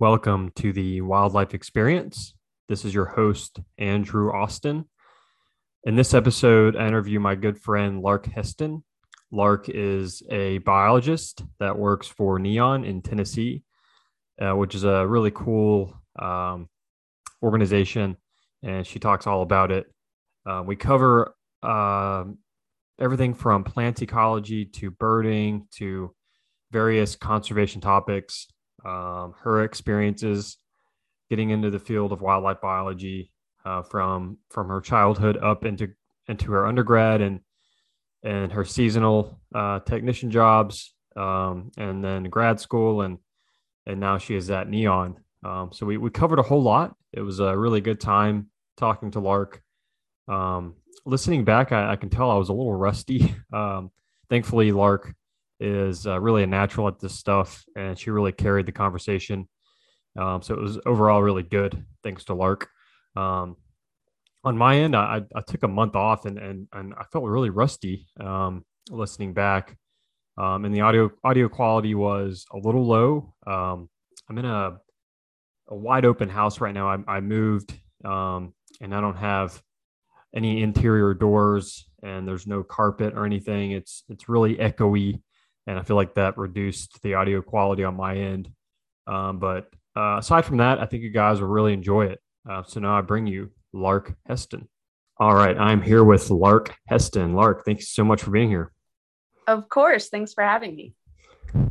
Welcome to the Wildlife Experience. This is your host, Andrew Austin. In this episode, I interview my good friend, Lark Heston. Lark is a biologist that works for NEON in Tennessee, uh, which is a really cool um, organization, and she talks all about it. Uh, we cover uh, everything from plant ecology to birding to various conservation topics um, her experiences getting into the field of wildlife biology uh, from from her childhood up into into her undergrad and and her seasonal uh, technician jobs um, and then grad school and and now she is at NEON. Um, so we we covered a whole lot. It was a really good time talking to Lark. Um, listening back, I, I, can tell I was a little rusty. Um, thankfully, Lark is uh, really a natural at this stuff, and she really carried the conversation. Um, so it was overall really good, thanks to Lark. Um, on my end, I, I, took a month off, and and and I felt really rusty um, listening back, um, and the audio audio quality was a little low. Um, I'm in a a wide open house right now. I, I moved, um, and I don't have any interior doors, and there's no carpet or anything. It's it's really echoey and I feel like that reduced the audio quality on my end. Um, but uh, aside from that, I think you guys will really enjoy it. Uh, so now I bring you Lark Heston. All right, I'm here with Lark Heston. Lark, thanks so much for being here. Of course, thanks for having me.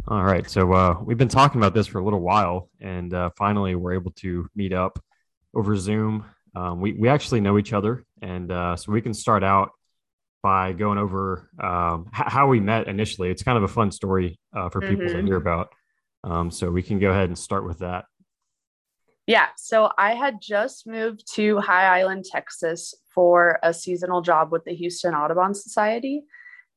All right, so uh, we've been talking about this for a little while, and uh, finally we're able to meet up over Zoom. Um, we we actually know each other, and uh, so we can start out by going over um, h- how we met initially. It's kind of a fun story uh, for people mm-hmm. to hear about. Um, so we can go ahead and start with that. Yeah. So I had just moved to High Island, Texas for a seasonal job with the Houston Audubon Society.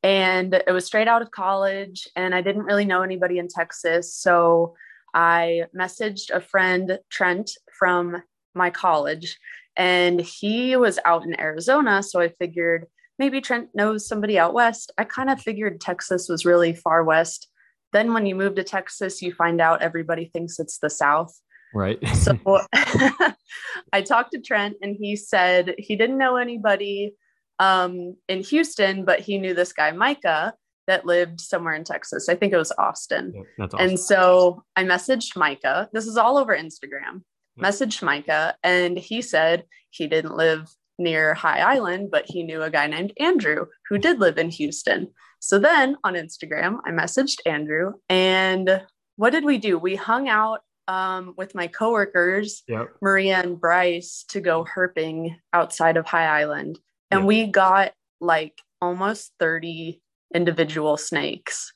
And it was straight out of college, and I didn't really know anybody in Texas. So I messaged a friend, Trent, from my college, and he was out in Arizona. So I figured maybe Trent knows somebody out west. I kind of figured Texas was really far west. Then when you move to Texas, you find out everybody thinks it's the South. Right. so I talked to Trent and he said he didn't know anybody um, in Houston, but he knew this guy, Micah, that lived somewhere in Texas. I think it was Austin. Yeah, awesome. And so I messaged Micah. This is all over Instagram. Yeah. Messaged Micah, and he said he didn't live near High Island, but he knew a guy named Andrew who did live in Houston. So then on Instagram, I messaged Andrew and what did we do? We hung out um, with my coworkers, yep. Maria and Bryce, to go herping outside of High Island. And yep. we got like almost 30 individual snakes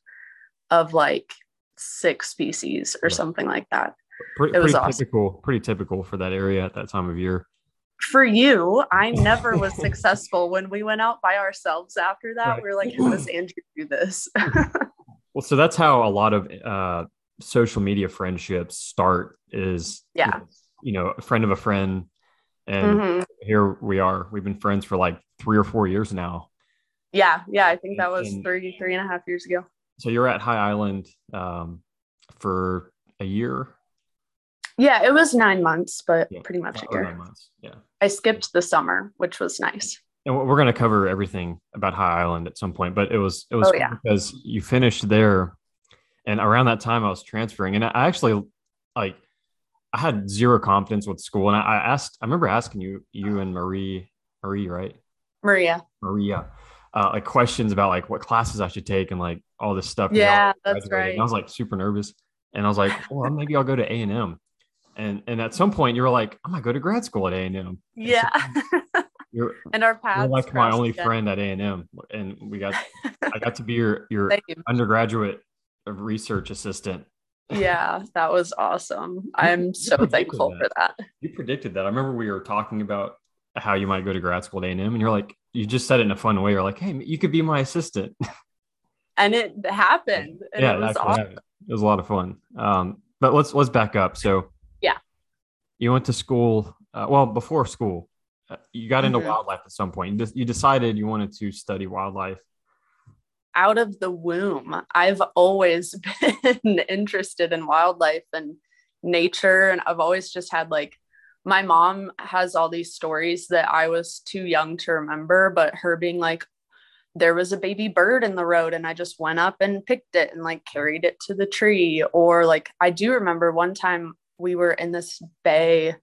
of like six species or something like that. Pretty, it was pretty awesome. typical, pretty typical for that area at that time of year for you, I never was successful when we went out by ourselves after that. Right. We were like, how does Andrew do this? well, so that's how a lot of uh, social media friendships start is, yeah, you know, a friend of a friend. And mm-hmm. here we are. We've been friends for like three or four years now. Yeah. Yeah. I think that was and, three, three and a half years ago. So you're at High Island um, for a year yeah, it was nine months, but yeah, pretty much a year. Nine months. Yeah. I skipped the summer, which was nice. And we're going to cover everything about High Island at some point, but it was it was oh, yeah. because you finished there, and around that time I was transferring, and I actually like I had zero confidence with school, and I, I asked I remember asking you you and Marie Marie right Maria Maria uh, like questions about like what classes I should take and like all this stuff. Yeah, that's right. And I was like super nervous, and I was like, well, maybe I'll go to A and M and and at some point you were like, I'm gonna go to grad school at A and M. Yeah. you're and our paths. You're like my only again. friend at A and M, and we got I got to be your your undergraduate research assistant. Yeah, that was awesome. I'm so thankful that. for that. You predicted that. I remember we were talking about how you might go to grad school at A and M, and you're like, you just said it in a fun way. You're like, hey, you could be my assistant. And it happened. And yeah, it was awesome. It was a lot of fun. Um, but let's let's back up. So you went to school. Uh, well, before school, uh, you got into mm-hmm. wildlife at some point. You, you decided you wanted to study wildlife. Out of the womb, I've always been interested in wildlife and nature and I've always just had like my mom has all these stories that I was too young to remember, but her being like, there was a baby bird in the road and I just went up and picked it and like carried it to the tree. Or like, I do remember one time we were in this bay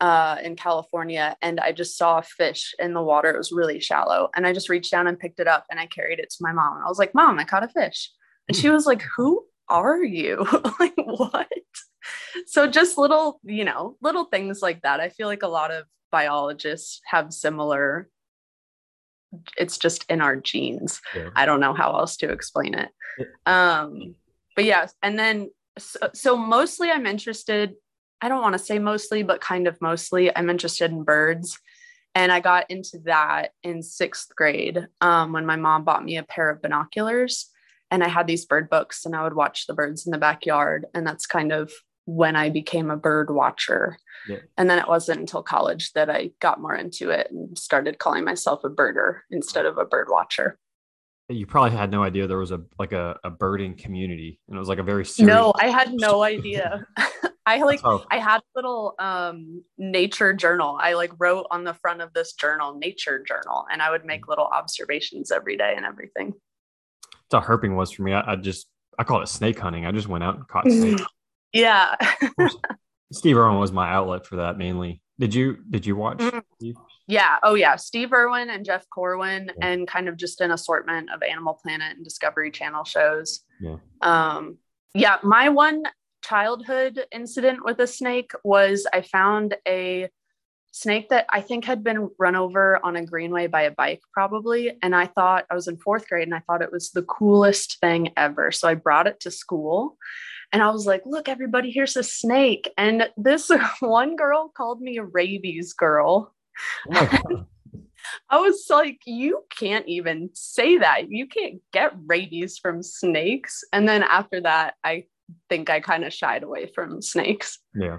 uh, in California and I just saw a fish in the water. It was really shallow. And I just reached down and picked it up and I carried it to my mom. And I was like, Mom, I caught a fish. And she was like, Who are you? like, what? So just little, you know, little things like that. I feel like a lot of biologists have similar it's just in our genes. Yeah. I don't know how else to explain it. Um, but yes, and then so, so mostly I'm interested. I don't want to say mostly, but kind of mostly I'm interested in birds. And I got into that in sixth grade um, when my mom bought me a pair of binoculars. And I had these bird books and I would watch the birds in the backyard. And that's kind of when I became a bird watcher. Yeah. And then it wasn't until college that I got more into it and started calling myself a birder instead of a bird watcher. You probably had no idea there was a like a, a birding community and it was like a very serious No, I had no idea. I like oh. I had a little um nature journal. I like wrote on the front of this journal, nature journal, and I would make little observations every day and everything. That's how herping was for me. I, I just I call it snake hunting. I just went out and caught snakes. Yeah. Steve Irwin was my outlet for that mainly. Did you did you watch? Mm-hmm. Yeah. Oh yeah. Steve Irwin and Jeff Corwin yeah. and kind of just an assortment of Animal Planet and Discovery Channel shows. Yeah. Um yeah, my one childhood incident with a snake was I found a snake that I think had been run over on a greenway by a bike, probably. And I thought I was in fourth grade and I thought it was the coolest thing ever. So I brought it to school and I was like, look, everybody, here's a snake. And this one girl called me a rabies girl. Oh I was like, you can't even say that. You can't get rabies from snakes. And then after that, I think I kind of shied away from snakes. Yeah.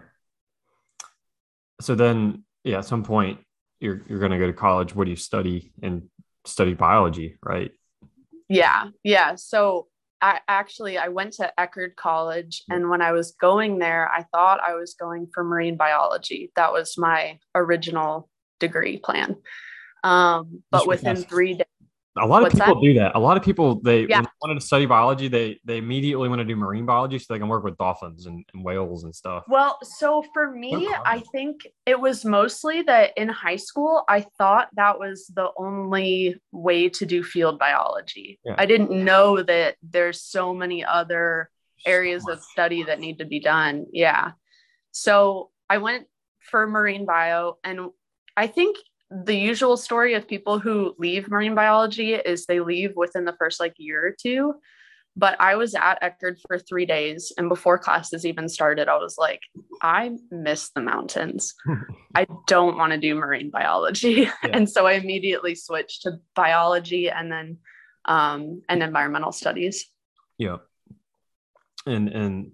So then, yeah, at some point you're you're going to go to college. What do you study? And study biology, right? Yeah, yeah. So I actually I went to Eckerd College hmm. and when I was going there I thought I was going for marine biology. That was my original degree plan. Um, but within 3 days a lot of people that? do that. A lot of people they, yeah. they wanted to study biology, they they immediately want to do marine biology so they can work with dolphins and, and whales and stuff. Well, so for me, I think it was mostly that in high school, I thought that was the only way to do field biology. Yeah. I didn't know that there's so many other areas of study that need to be done. Yeah. So I went for marine bio and I think the usual story of people who leave marine biology is they leave within the first like year or two. But I was at Eckerd for three days, and before classes even started, I was like, I miss the mountains. I don't want to do marine biology, yeah. and so I immediately switched to biology and then um, and environmental studies. Yeah, and and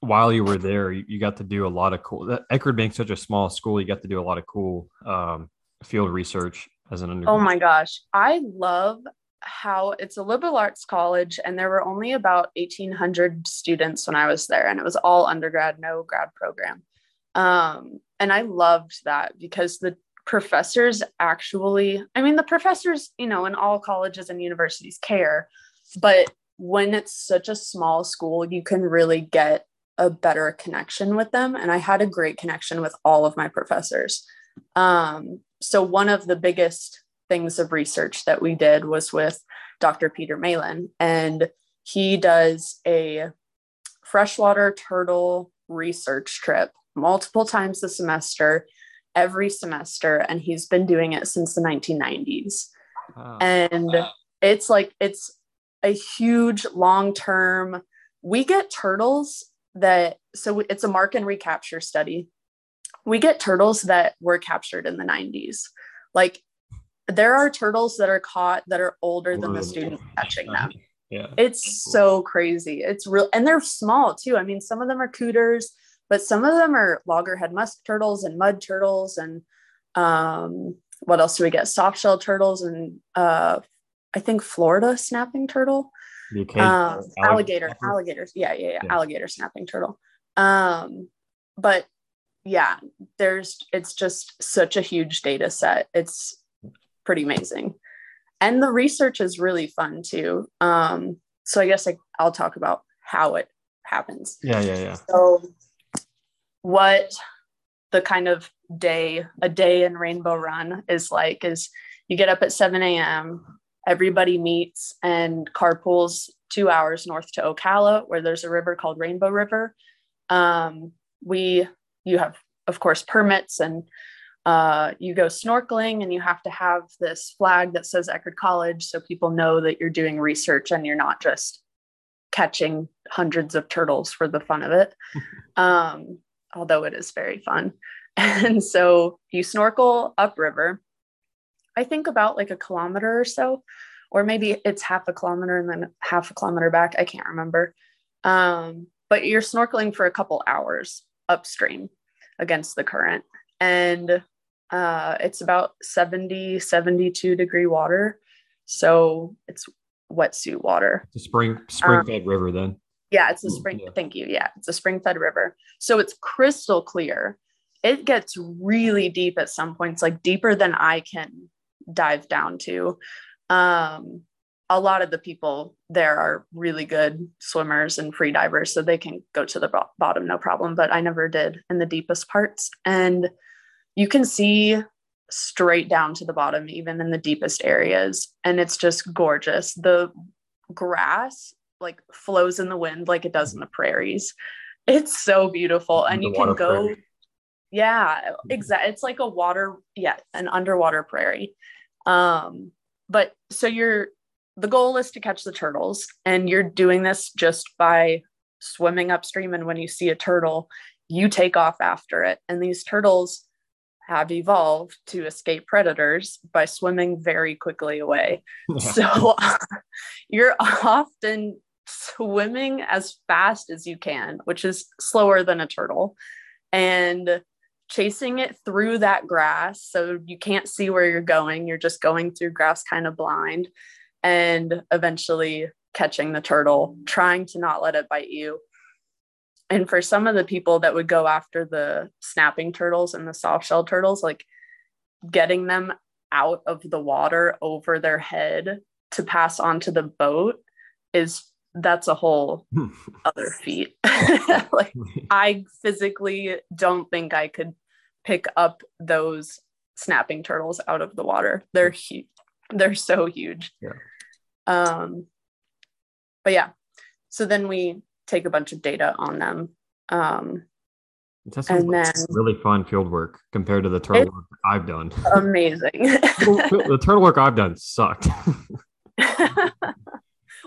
while you were there, you, you, got to do a lot of cool. That Eckerd being such a small school, you got to do a lot of cool um, field research as an undergrad? Oh my gosh. I love how it's a liberal arts college and there were only about 1800 students when I was there and it was all undergrad, no grad program. Um, and I loved that because the professors actually, I mean, the professors, you know, in all colleges and universities care, but when it's such a small school, you can really get a better connection with them. And I had a great connection with all of my professors. Um, so one of the biggest things of research that we did was with Dr. Peter Meylan, and he does a freshwater turtle research trip multiple times a semester, every semester, and he's been doing it since the 1990s. Wow. And it's like it's a huge long term. We get turtles that so it's a mark and recapture study we get turtles that were captured in the 90s. Like there are turtles that are caught that are older than the student catching them. Yeah. It's so crazy. It's real and they're small too. I mean, some of them are cooters, but some of them are loggerhead musk turtles and mud turtles and um what else do we get? Soft shell turtles and uh I think Florida snapping turtle. Um, alligator, alligators. Yeah, yeah, yeah, yeah, alligator snapping turtle. Um, but yeah, there's it's just such a huge data set. It's pretty amazing. And the research is really fun too. Um, so I guess I, I'll talk about how it happens. Yeah, yeah, yeah. So what the kind of day, a day in Rainbow Run is like is you get up at 7 a.m., everybody meets and carpools two hours north to Ocala, where there's a river called Rainbow River. Um, we you have of course permits and uh, you go snorkeling and you have to have this flag that says Eckerd College so people know that you're doing research and you're not just catching hundreds of turtles for the fun of it. um, although it is very fun. And so you snorkel upriver, I think about like a kilometer or so, or maybe it's half a kilometer and then half a kilometer back. I can't remember. Um, but you're snorkeling for a couple hours upstream against the current. And uh, it's about 70, 72 degree water. So it's wetsuit water. It's a spring spring fed um, river then. Yeah, it's a spring. Yeah. Thank you. Yeah, it's a spring fed river. So it's crystal clear. It gets really deep at some points, like deeper than I can dive down to. Um, a lot of the people there are really good swimmers and free divers, so they can go to the bottom no problem. But I never did in the deepest parts. And you can see straight down to the bottom, even in the deepest areas. And it's just gorgeous. The grass like flows in the wind like it does in the prairies. It's so beautiful. And you can go, prairie. yeah, exactly. It's like a water, yeah, an underwater prairie. Um, but so you're the goal is to catch the turtles, and you're doing this just by swimming upstream. And when you see a turtle, you take off after it. And these turtles have evolved to escape predators by swimming very quickly away. So you're often swimming as fast as you can, which is slower than a turtle, and chasing it through that grass. So you can't see where you're going. You're just going through grass kind of blind and eventually catching the turtle, trying to not let it bite you. And for some of the people that would go after the snapping turtles and the soft shell turtles, like getting them out of the water over their head to pass onto the boat is that's a whole other feat. like I physically don't think I could pick up those snapping turtles out of the water. They're huge. They're so huge. Yeah. Um, but yeah, so then we take a bunch of data on them. Um, and then really fun field work compared to the turtle work I've done. Amazing. the turtle work I've done sucked.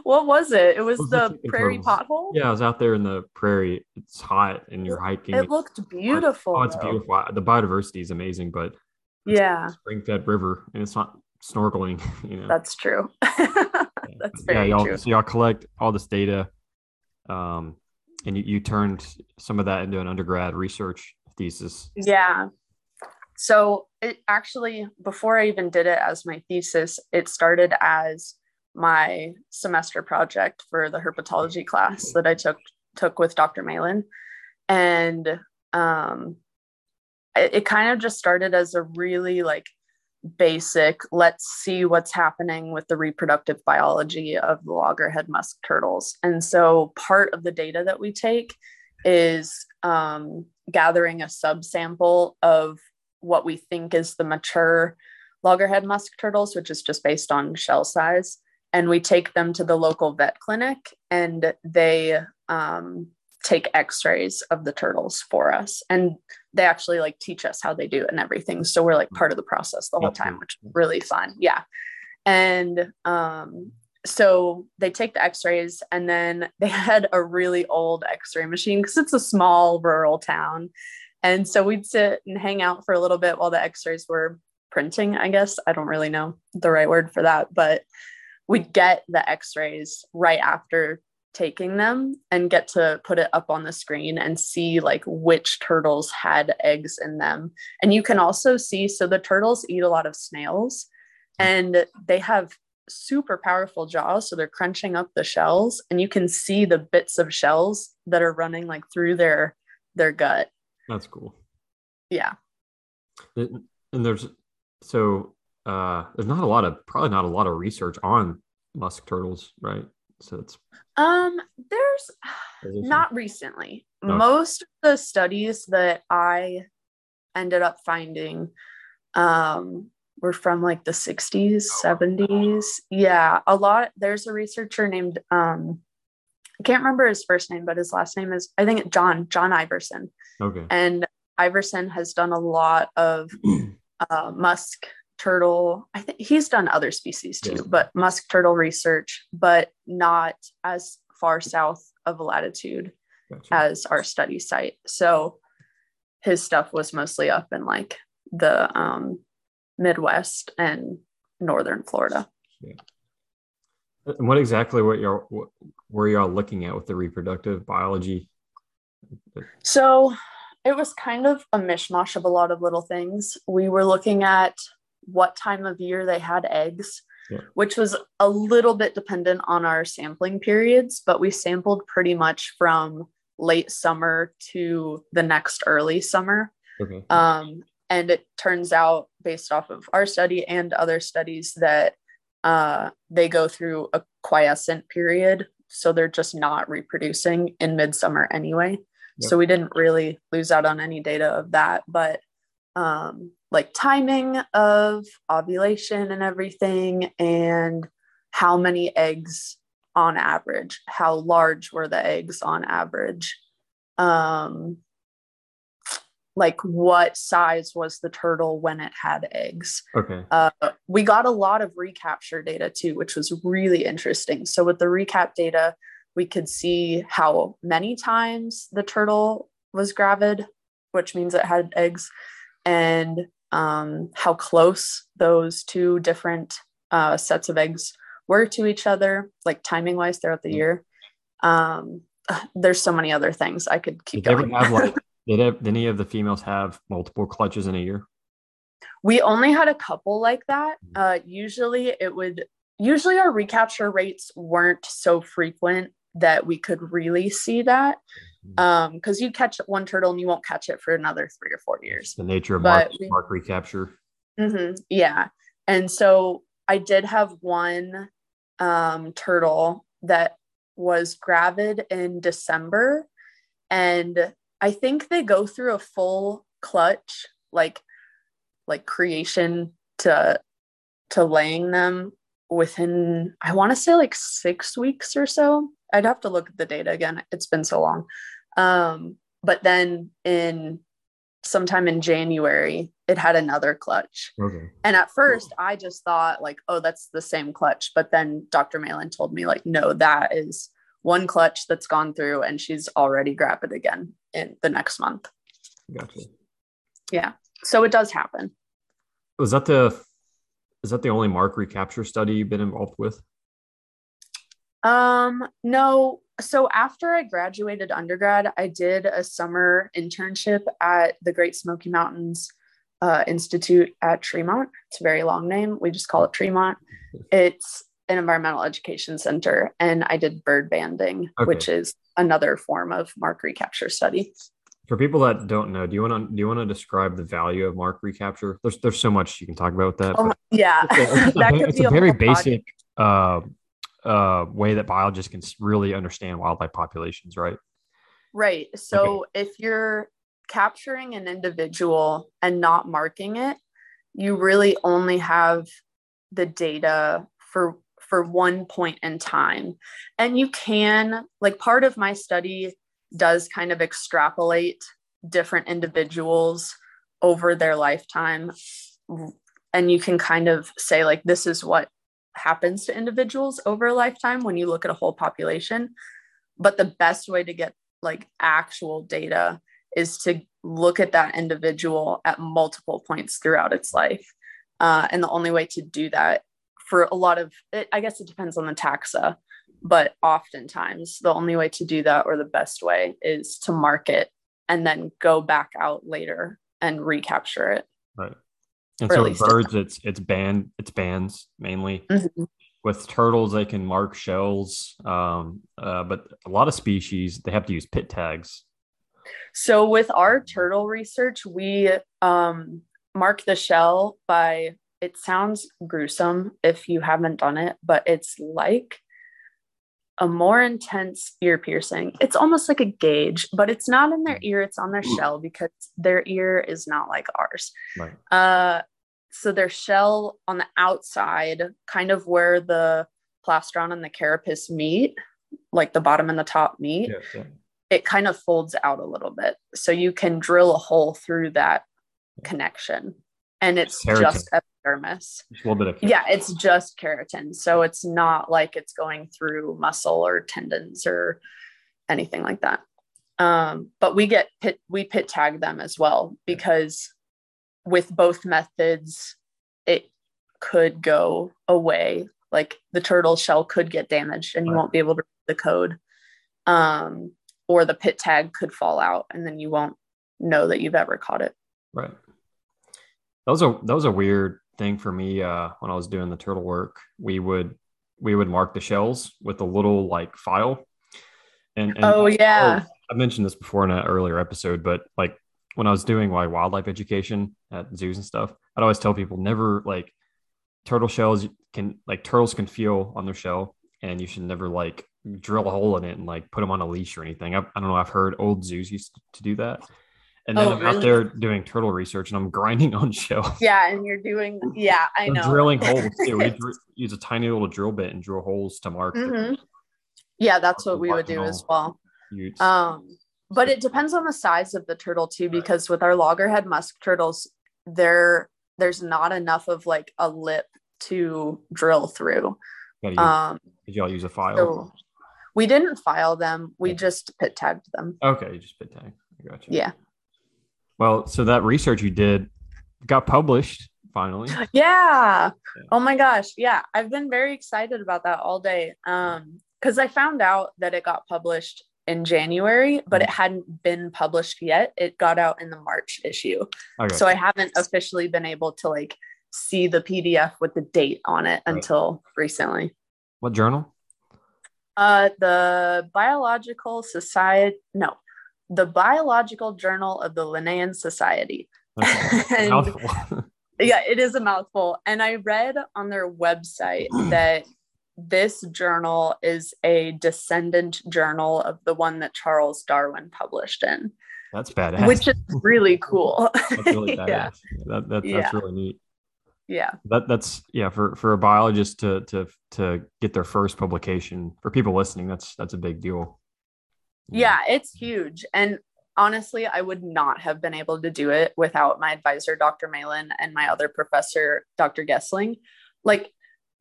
What was it? It was, it was the prairie turtles. pothole. Yeah, I was out there in the prairie. It's hot and you're hiking. It looked beautiful. Oh, it's though. beautiful. The biodiversity is amazing, but yeah, spring fed river and it's not snorkeling. You know, that's true. that's very yeah, y'all, true. So y'all collect all this data, um, and you, you turned some of that into an undergrad research thesis. Yeah. So it actually, before I even did it as my thesis, it started as my semester project for the herpetology class that I took took with Dr. Meylan, and um, it, it kind of just started as a really like basic let's see what's happening with the reproductive biology of the loggerhead musk turtles and so part of the data that we take is um, gathering a subsample of what we think is the mature loggerhead musk turtles which is just based on shell size and we take them to the local vet clinic and they um, take x-rays of the turtles for us. And they actually like teach us how they do it and everything. So we're like part of the process the whole time which is really fun. Yeah. And um, so they take the x-rays and then they had a really old x-ray machine because it's a small rural town. And so we'd sit and hang out for a little bit while the x-rays were printing i guess. I don't really know the right word for that but we'd get the x-rays right after taking them and get to put it up on the screen and see like which turtles had eggs in them. And you can also see so the turtles eat a lot of snails and they have super powerful jaws so they're crunching up the shells and you can see the bits of shells that are running like through their their gut. That's cool. Yeah. And there's so uh there's not a lot of probably not a lot of research on musk turtles, right? So it's um there's not recently. No. Most of the studies that I ended up finding um were from like the 60s, 70s. Yeah, a lot there's a researcher named um I can't remember his first name, but his last name is I think John John Iverson. okay. And Iverson has done a lot of uh, musk turtle. I think he's done other species too, Yes. but musk turtle research, but not as far south of latitude Gotcha. as our study site. So his stuff was mostly up in like the um, Midwest and northern Florida. And what exactly what y'all what were y'all looking at with the reproductive biology? So it was kind of a mishmash of a lot of little things. We were looking at what time of year they had eggs, Yeah. which was a little bit dependent on our sampling periods, but we sampled pretty much from late summer to the next early summer. Okay. Um, and it turns out, based off of our study and other studies, that uh, they go through a quiescent period. So they're just not reproducing in midsummer anyway. Yep. So we didn't really lose out on any data of that. But um, like timing of ovulation and everything, and how many eggs on average, how large were the eggs on average. Um, like what size was the turtle when it had eggs Okay. uh, we got a lot of recapture data too which was really interesting so with the recap data we could see how many times the turtle was gravid which means it had eggs and um, how close those two different uh, sets of eggs were to each other like timing wise throughout the year. Um, there's so many other things i could keep Did going. have like did, did any of the females have multiple clutches in a year? we only had a couple like that. Uh, usually it would usually our recapture rates weren't so frequent that we could really see that um because you catch one turtle and you won't catch it for another three or four years. The nature of mark, we- mark recapture. hmm yeah. And so i did have one um turtle that was gravid in december. And i think they go through a full clutch like like creation to to laying them within i want to say like six weeks or so i'd have to look at the data again it's been so long um but then in sometime in january it had another clutch Okay. and at first i just thought like oh that's the same clutch but then dr meylan told me like no that is one clutch that's gone through and she's already grabbed it again in the next month Gotcha. Yeah. So it does happen Was that the is that the only mark recapture study you've been involved with? Um, no. So after I graduated undergrad, I did a summer internship at the Great Smoky Mountains uh, Institute at Tremont. It's a very long name. We just call it Tremont. It's an environmental education center, and I did bird banding, Okay. which is another form of mark recapture study. For people that don't know, do you want to do you want to describe the value of mark recapture? There's there's so much you can talk about with that. Oh, yeah, it's a, it's that could it's be a very basic uh, uh, way that biologists can really understand wildlife populations, right? Right. So if you're capturing an individual and not marking it, you really only have the data for for one point in time. And you can like part of my study does kind of extrapolate different individuals over their lifetime and you can kind of say like this is what happens to individuals over a lifetime when you look at a whole population. But the best way to get like actual data is to look at that individual at multiple points throughout its life. Uh, and the only way to do that for a lot of it, i guess it depends on the taxa but oftentimes the only way to do that or the best way is to mark it and then go back out later and recapture it. Right. And so with birds, it's it's band it's bands mainly. Mhm. With turtles, they can mark shells, um, uh, but a lot of species they have to use pit tags. So with our turtle research, we um, mark the shell by. It sounds gruesome if you haven't done it, but it's like a more intense ear piercing. It's almost like a gauge, but it's not in their ear, it's on their shell because their ear is not like ours. Right. Uh, so their shell on the outside, kind of where the plastron and the carapace meet, like the bottom and the top meet, Yeah, yeah. it kind of folds out a little bit. So you can drill a hole through that connection. And it's Keratin. just epidermis. Just a little bit of Yeah, it's just keratin. So it's not like it's going through muscle or tendons or anything like that. Um, but we get pit, we pit tag them as well because with both methods, it could go away. Like the turtle shell could get damaged and you Right. won't be able to read the code. Um, or the pit tag could fall out and then you won't know that you've ever caught it. Right. That was a that was a weird thing for me uh, when I was doing the turtle work. We would we would mark the shells with a little like file. And, and Oh, yeah. I mentioned this before in an earlier episode, but like when I was doing my wildlife education at zoos and stuff, I'd always tell people never like turtle shells can like turtles can feel on their shell, and you should never like drill a hole in it and like put them on a leash or anything. I, I don't know. I've heard old zoos used to do that. And then Oh, I'm out there doing turtle research and I'm grinding on shells. Yeah. And you're doing, yeah, I know. drilling holes too. We use a tiny little drill bit and drill holes to mark. Mhm. Yeah, that's what we would do as well. Um, but it depends on the size of the turtle too, because with our loggerhead musk turtles, there there's not enough of like a lip to drill through. Um, did y'all use a file? so we didn't file them; we just pit tagged them. okay, you just pit tag. I got you. Yeah, Well, so that research you did got published finally. yeah. Yeah. Oh my gosh, yeah. I've been very excited about that all day. Um, because I found out that it got published in January, but it Mm. hadn't been published yet. It got out in the March issue. Okay. so I haven't officially been able to like see the PDF with the date on it Right. until recently. what journal? Uh, the Biological Society, no, the Biological Journal of the Linnean Society. Okay. And-. Yeah, it is a mouthful. And I read on their website that this journal is a descendant journal of the one that Charles Darwin published in, That's badass. which is really cool. that's really badass. yeah, That, that, that's Yeah. really neat. yeah. That that's yeah for for a biologist to to to get their first publication for people listening. That's that's a big deal. Yeah, it's huge. And honestly, I would not have been able to do it without my advisor, Dr. Meylan, and my other professor, Dr. Gessling. Like,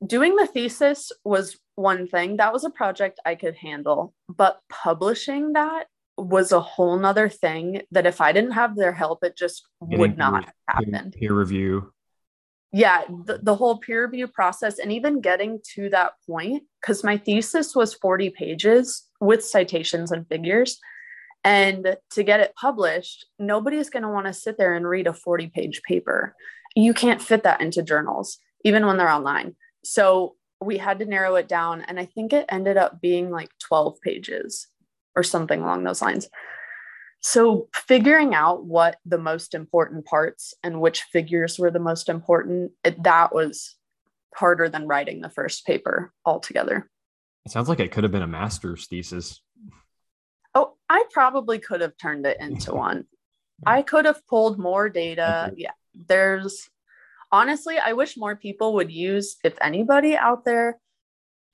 doing the thesis was one thing, that was a project I could handle, but publishing that was a whole nother thing that if I didn't have their help, it just Getting would not peer- happened. peer review. Yeah, the, the whole peer review process, and even getting to that point, because my thesis was 40 pages with citations and figures. And to get it published, nobody's going to want to sit there and read a 40 page paper. You can't fit that into journals, even when they're online. So we had to narrow it down. And I think it ended up being like 12 pages or something along those lines. So figuring out what the most important parts and which figures were the most important, it, that was harder than writing the first paper altogether. It sounds like it could have been a master's thesis. Oh, I probably could have turned it into one. I could have pulled more data. Yeah, there's honestly, I wish more people would use, if anybody out there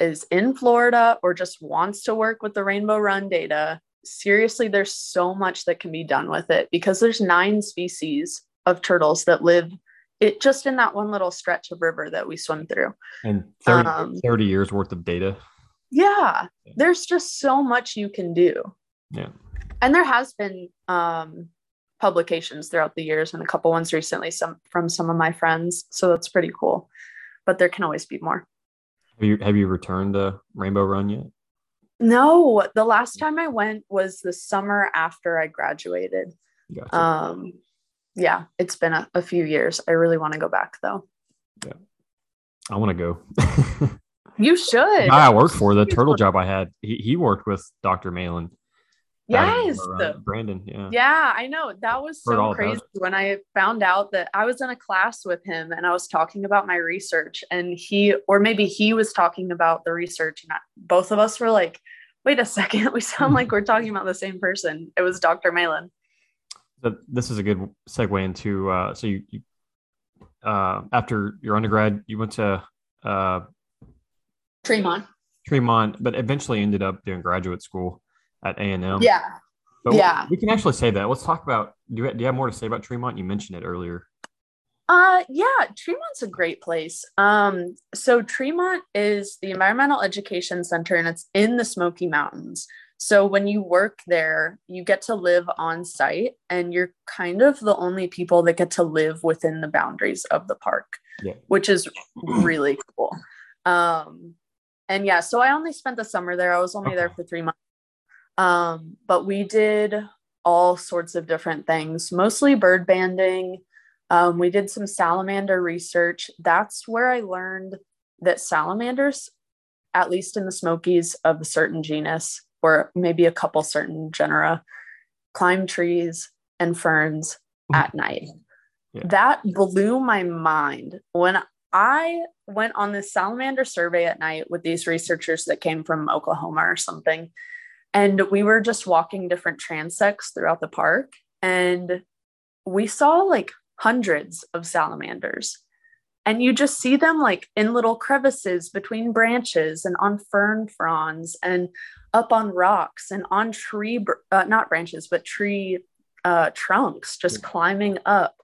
is in Florida or just wants to work with the Rainbow Run data, seriously, there's so much that can be done with it because there's nine species of turtles that live it just in that one little stretch of river that we swim through. And 30, Um, 30 years worth of data. Yeah, Yeah. there's just so much you can do. Yeah. and there has been um, publications throughout the years and a couple ones recently some from some of my friends so that's pretty cool but there can always be more Have you have you returned to Rainbow Run yet? no the last time i went was the summer after i graduated Gotcha. um yeah it's been a, a few years i really want to go back though yeah I want to go. you should I worked for, the turtle job I had, he, he worked with Dr. Meylan. Yes. Or, uh, Brandon. Yeah. Yeah, I know. That was Heard all so about crazy when I found out that I was in a class with him and I was talking about my research and he or maybe he was talking about the research and I, both of us were like, "Wait a second, we sound like we're talking about the same person." It was Dr. Meylan. So this is a good segue into uh so you, you uh after your undergrad you went to uh Tremont. Tremont but eventually ended up doing graduate school at A&M. Yeah. But yeah. We can actually say that. Let's talk about do you, do you have more to say about Tremont? You mentioned it earlier. Uh yeah, Tremont's a great place. Um so Tremont is the environmental education center and it's in the Smoky Mountains. So when you work there, you get to live on site and you're kind of the only people that get to live within the boundaries of the park, Yeah. which is really cool. Um and yeah, so I only spent the summer there. I was only there for 3 months. Um but we did all sorts of different things, mostly bird banding. Um, we did some salamander research. That's where I learned that salamanders, at least in the Smokies of a certain genus, or maybe a couple certain genera, climb trees and ferns at night. Yeah. That blew my mind when I went on this salamander survey at night with these researchers that came from Oklahoma or something. And we were just walking different transects throughout the park. And we saw like hundreds of salamanders. And you just see them like in little crevices between branches and on fern fronds and up on rocks and on tree, uh, not branches, but tree uh, trunks, just climbing up.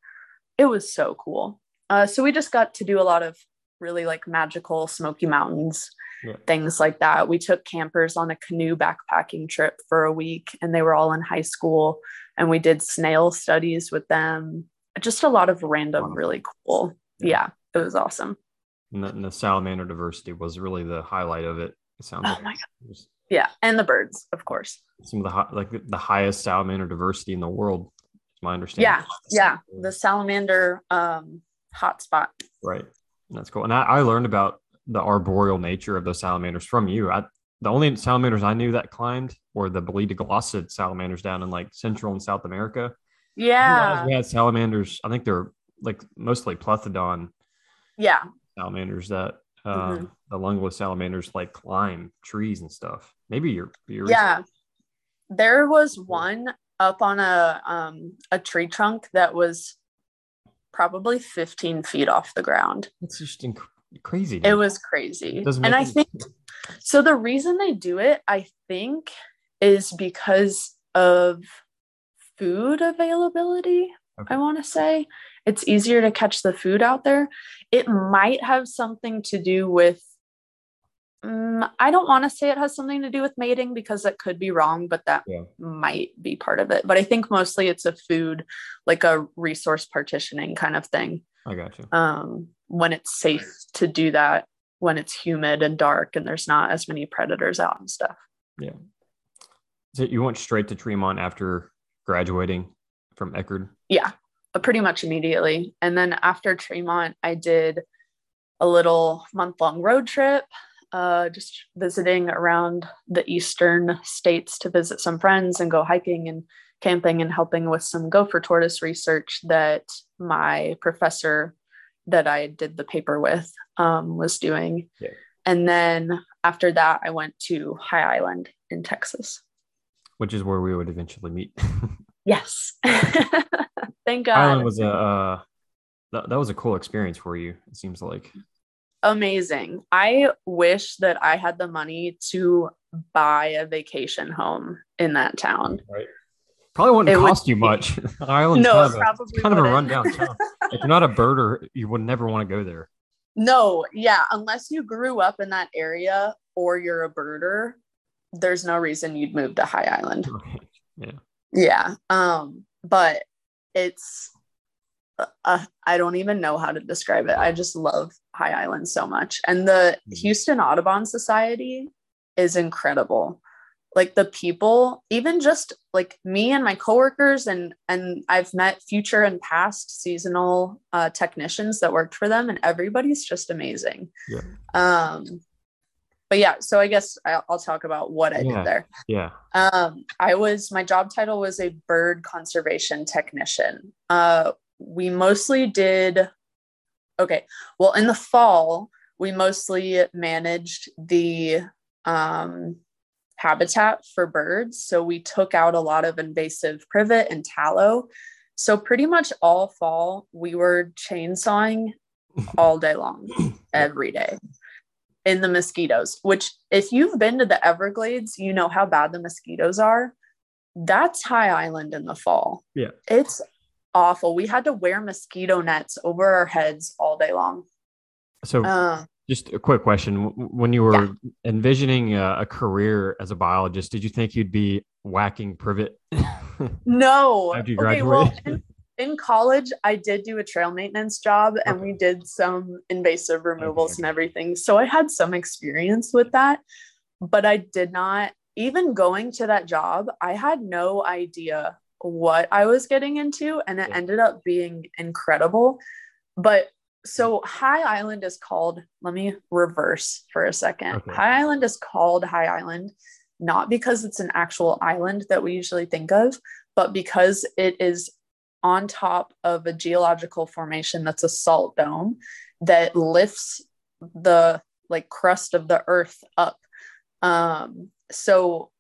It was so cool. Uh, so we just got to do a lot of really like magical Smoky Mountains Yeah. things like that. We took campers on a canoe backpacking trip for a week, and they were all in high school. And we did snail studies with them. Just a lot of random, Wow. really cool. Yeah. Yeah, it was awesome. And the, and the salamander diversity was really the highlight of it. It sounds Oh like my god. Yeah, and the birds, of course. some of the like the highest salamander diversity in the world. Is my understanding. Yeah, yeah. The salamander um, hotspot. Right. That's cool. And I, I learned about the arboreal nature of those salamanders from you. I the only salamanders I knew that climbed were the bolitoglossid salamanders down in like Central and South America. Yeah, We had salamanders. I think they're like mostly plethodon yeah, salamanders that uh, Mhm. the lungless salamanders like climb trees and stuff. Maybe you're, you're yeah. There was one up on a um, a tree trunk that was probably 15 feet off the ground. It's just inc- crazy. It was crazy. It And I think so. The reason they do it, I think, is because of food availability. Okay. I want to say it's easier to catch the food out there. It might have something to do with. Mm, I don't want to say it has something to do with mating because that could be wrong, but that Yeah. might be part of it. But I think mostly it's a food, like a resource partitioning kind of thing I got you. um, when it's safe to do that when it's humid and dark and there's not as many predators out and stuff. Yeah. So you went straight to Tremont after graduating from Eckerd. Yeah, pretty much immediately. And then after Tremont, I did a little month long road trip, uh, just visiting around the eastern states to visit some friends and go hiking and camping and helping with some gopher tortoise research that my professor that I did the paper with um, was doing. Yeah. And then after that, I went to High Island in Texas. which is where we would eventually meet. Yes. Thank God. High Island was a uh, that, that was a cool experience for you. It seems like amazing. I wish that I had the money to buy a vacation home in that town. Probably wouldn't It would cost you much. High Island's no, kind, of a, probably it's kind of a rundown town. if you're not a birder, you would never want to go there. No, yeah, unless you grew up in that area or you're a birder, there's no reason you'd move to High Island. Right. Yeah. Um, but it's uh, I don't even know how to describe it. I just love High Island so much. And the Mhm. Houston Audubon Society is incredible. Like the people, even just like me and my coworkers and and I've met future and past seasonal uh, technicians that worked for them and everybody's just amazing. Yeah. Um but yeah, so I guess I'll, I'll talk about what I Yeah. did there. Yeah. Um, I was my job title was a bird conservation technician. Uh, we mostly did okay. Well, in the fall, we mostly managed the um, habitat for birds. So we took out a lot of invasive privet and tallow. So pretty much all fall, we were chainsawing all day long, every day in the mosquitoes, which if you've been to the Everglades, you know how bad the mosquitoes are. That's High Island in the fall. Yeah. It's awful. We had to wear mosquito nets over our heads all day long. So Uh, just a quick question. When you were envisioning a, a career as a biologist, did you think you'd be whacking privet? no. After you Okay, well, in, in college, I did do a trail maintenance job and we did some invasive removals and everything. So I had some experience with that, but I did not, even going to that job, I had no idea what I was getting into, and it Yeah. ended up being incredible. But so High Island is called, let me reverse for a second. Okay. High Island is called High Island not because it's an actual island that we usually think of, but because it is on top of a geological formation that's a salt dome that lifts the like crust of the earth up. Um, so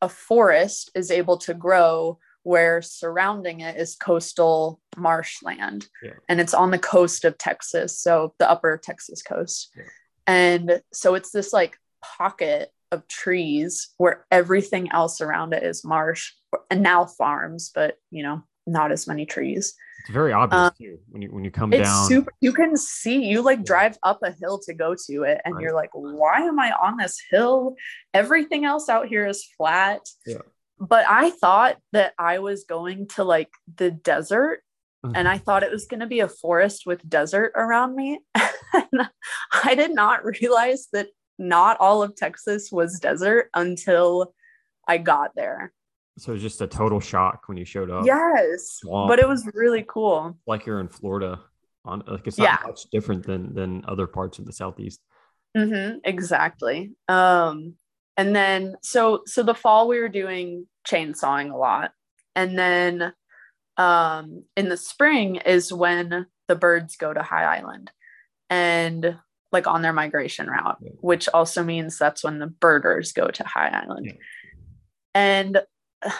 a forest is able to grow where surrounding it is coastal marshland Yeah. and it's on the coast of Texas, so the upper Texas coast. Yeah. And so it's this like pocket of trees where everything else around it is marsh and now farms, but you know, not as many trees. It's very obvious Um, too when you when you come It's down. super you can see you like drive up a hill to go to it and Right. you're like, why am I on this hill? Everything else out here is flat. Yeah. But I thought that I was going to like the desert Mhm. and I thought it was going to be a forest with desert around me. and I did not realize that not all of Texas was desert until I got there. so it was just a total shock when you showed up. yes. swamp. But it was really cool. like you're in Florida. On like it's not Yeah. much different than than other parts of the southeast. hmm exactly. Um, and then so so the fall we were doing chainsawing a lot, and then um, in the spring is when the birds go to High Island, and like on their migration route, which also means that's when the birders go to High Island, Yeah. and.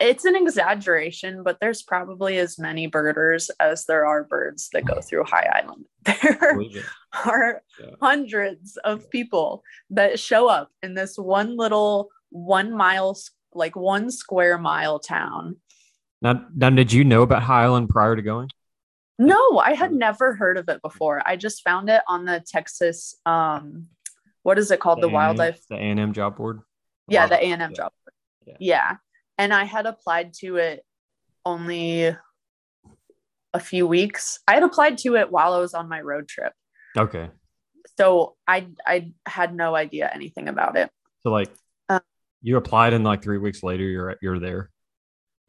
It's an exaggeration, but there's probably as many birders as there are birds that go through High Island. There are Yeah. hundreds of people that show up in this one little one mile like one square mile town. Now, now, did you know about High Island prior to going? no i had never heard of it before. I just found it on the texas um what is it called? The A&M wildlife the A and M job board. yeah the a&m yeah. job Yeah. yeah. And i had applied to it only a few weeks. I had applied to it while i was on my road trip. Okay, so i i had no idea anything about it. So like you applied and like three weeks later you're you're there.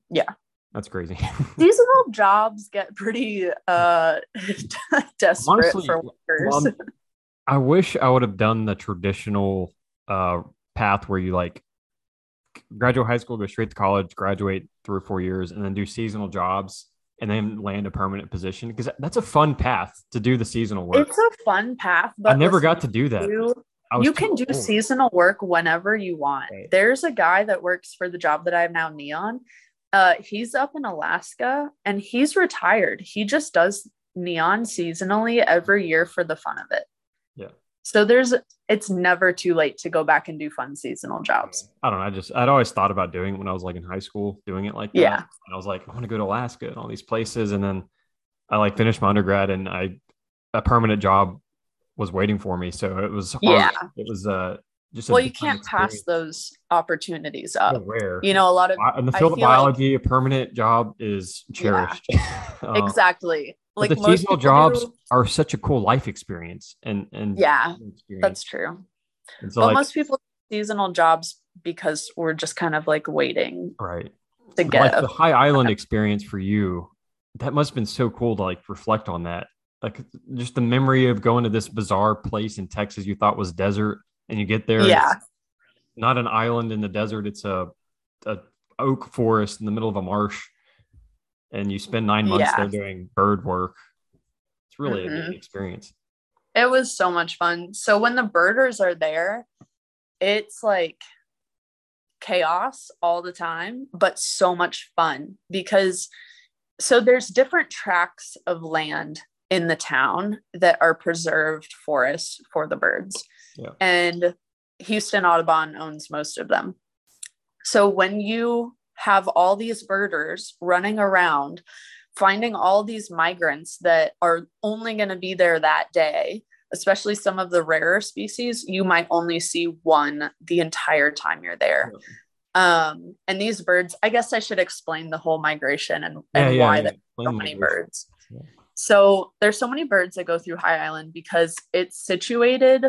Yeah. that's crazy. seasonal jobs get pretty uh desperate Honestly, for workers. Well, I'm- wish I would have done the traditional uh, path where you like graduate high school, go straight to college, graduate three or four years, and then do seasonal jobs and then land a permanent position because that's a fun path to do the seasonal work. it's a fun path, but I never got to do that. you, I you can do old. seasonal work whenever you want. Right. There's a guy that works for the job that I have now, NEON. Uh, he's up in Alaska and he's retired. He just does NEON seasonally every year for the fun of it. Yeah. So there's it's never too late to go back and do fun seasonal jobs. I don't know. I just I'd always thought about doing it when I was like in high school, doing it like that. Yeah. And I was like, I want to go to Alaska and all these places, and then I like finished my undergrad, and I a permanent job was waiting for me, so it was hard. Yeah. It was uh just a Well, you can't pass those opportunities So up. rare. You know, a lot of in the field of feel like- biology, a permanent job is cherished. Uh, exactly. Like the most seasonal jobs do- are such a cool life experience, and and Yeah, experience. that's true. And so but like, most people seasonal jobs because we're just kind of like waiting right. to get like the high island experience for you that must have been so cool to like reflect on that like just the memory of going to this bizarre place in texas you thought was desert and you get there. Yeah. not an island in the desert. It's a, a oak forest in the middle of a marsh, and you spend nine months Yeah. there doing bird work. It's really a Mhm. neat experience. It was so much fun. So when the birders are there, it's like chaos all the time, but so much fun because so there's different tracts of land in the town that are preserved forests for the birds. Yeah. And Houston Audubon owns most of them. So when you have all these birders running around finding all these migrants that are only going to be there that day, especially some of the rarer species, you might only see one the entire time you're there. Um, and these birds, I guess I should explain the whole migration and, and why there's so many birds. So there's so many birds that go through High Island because it's situated.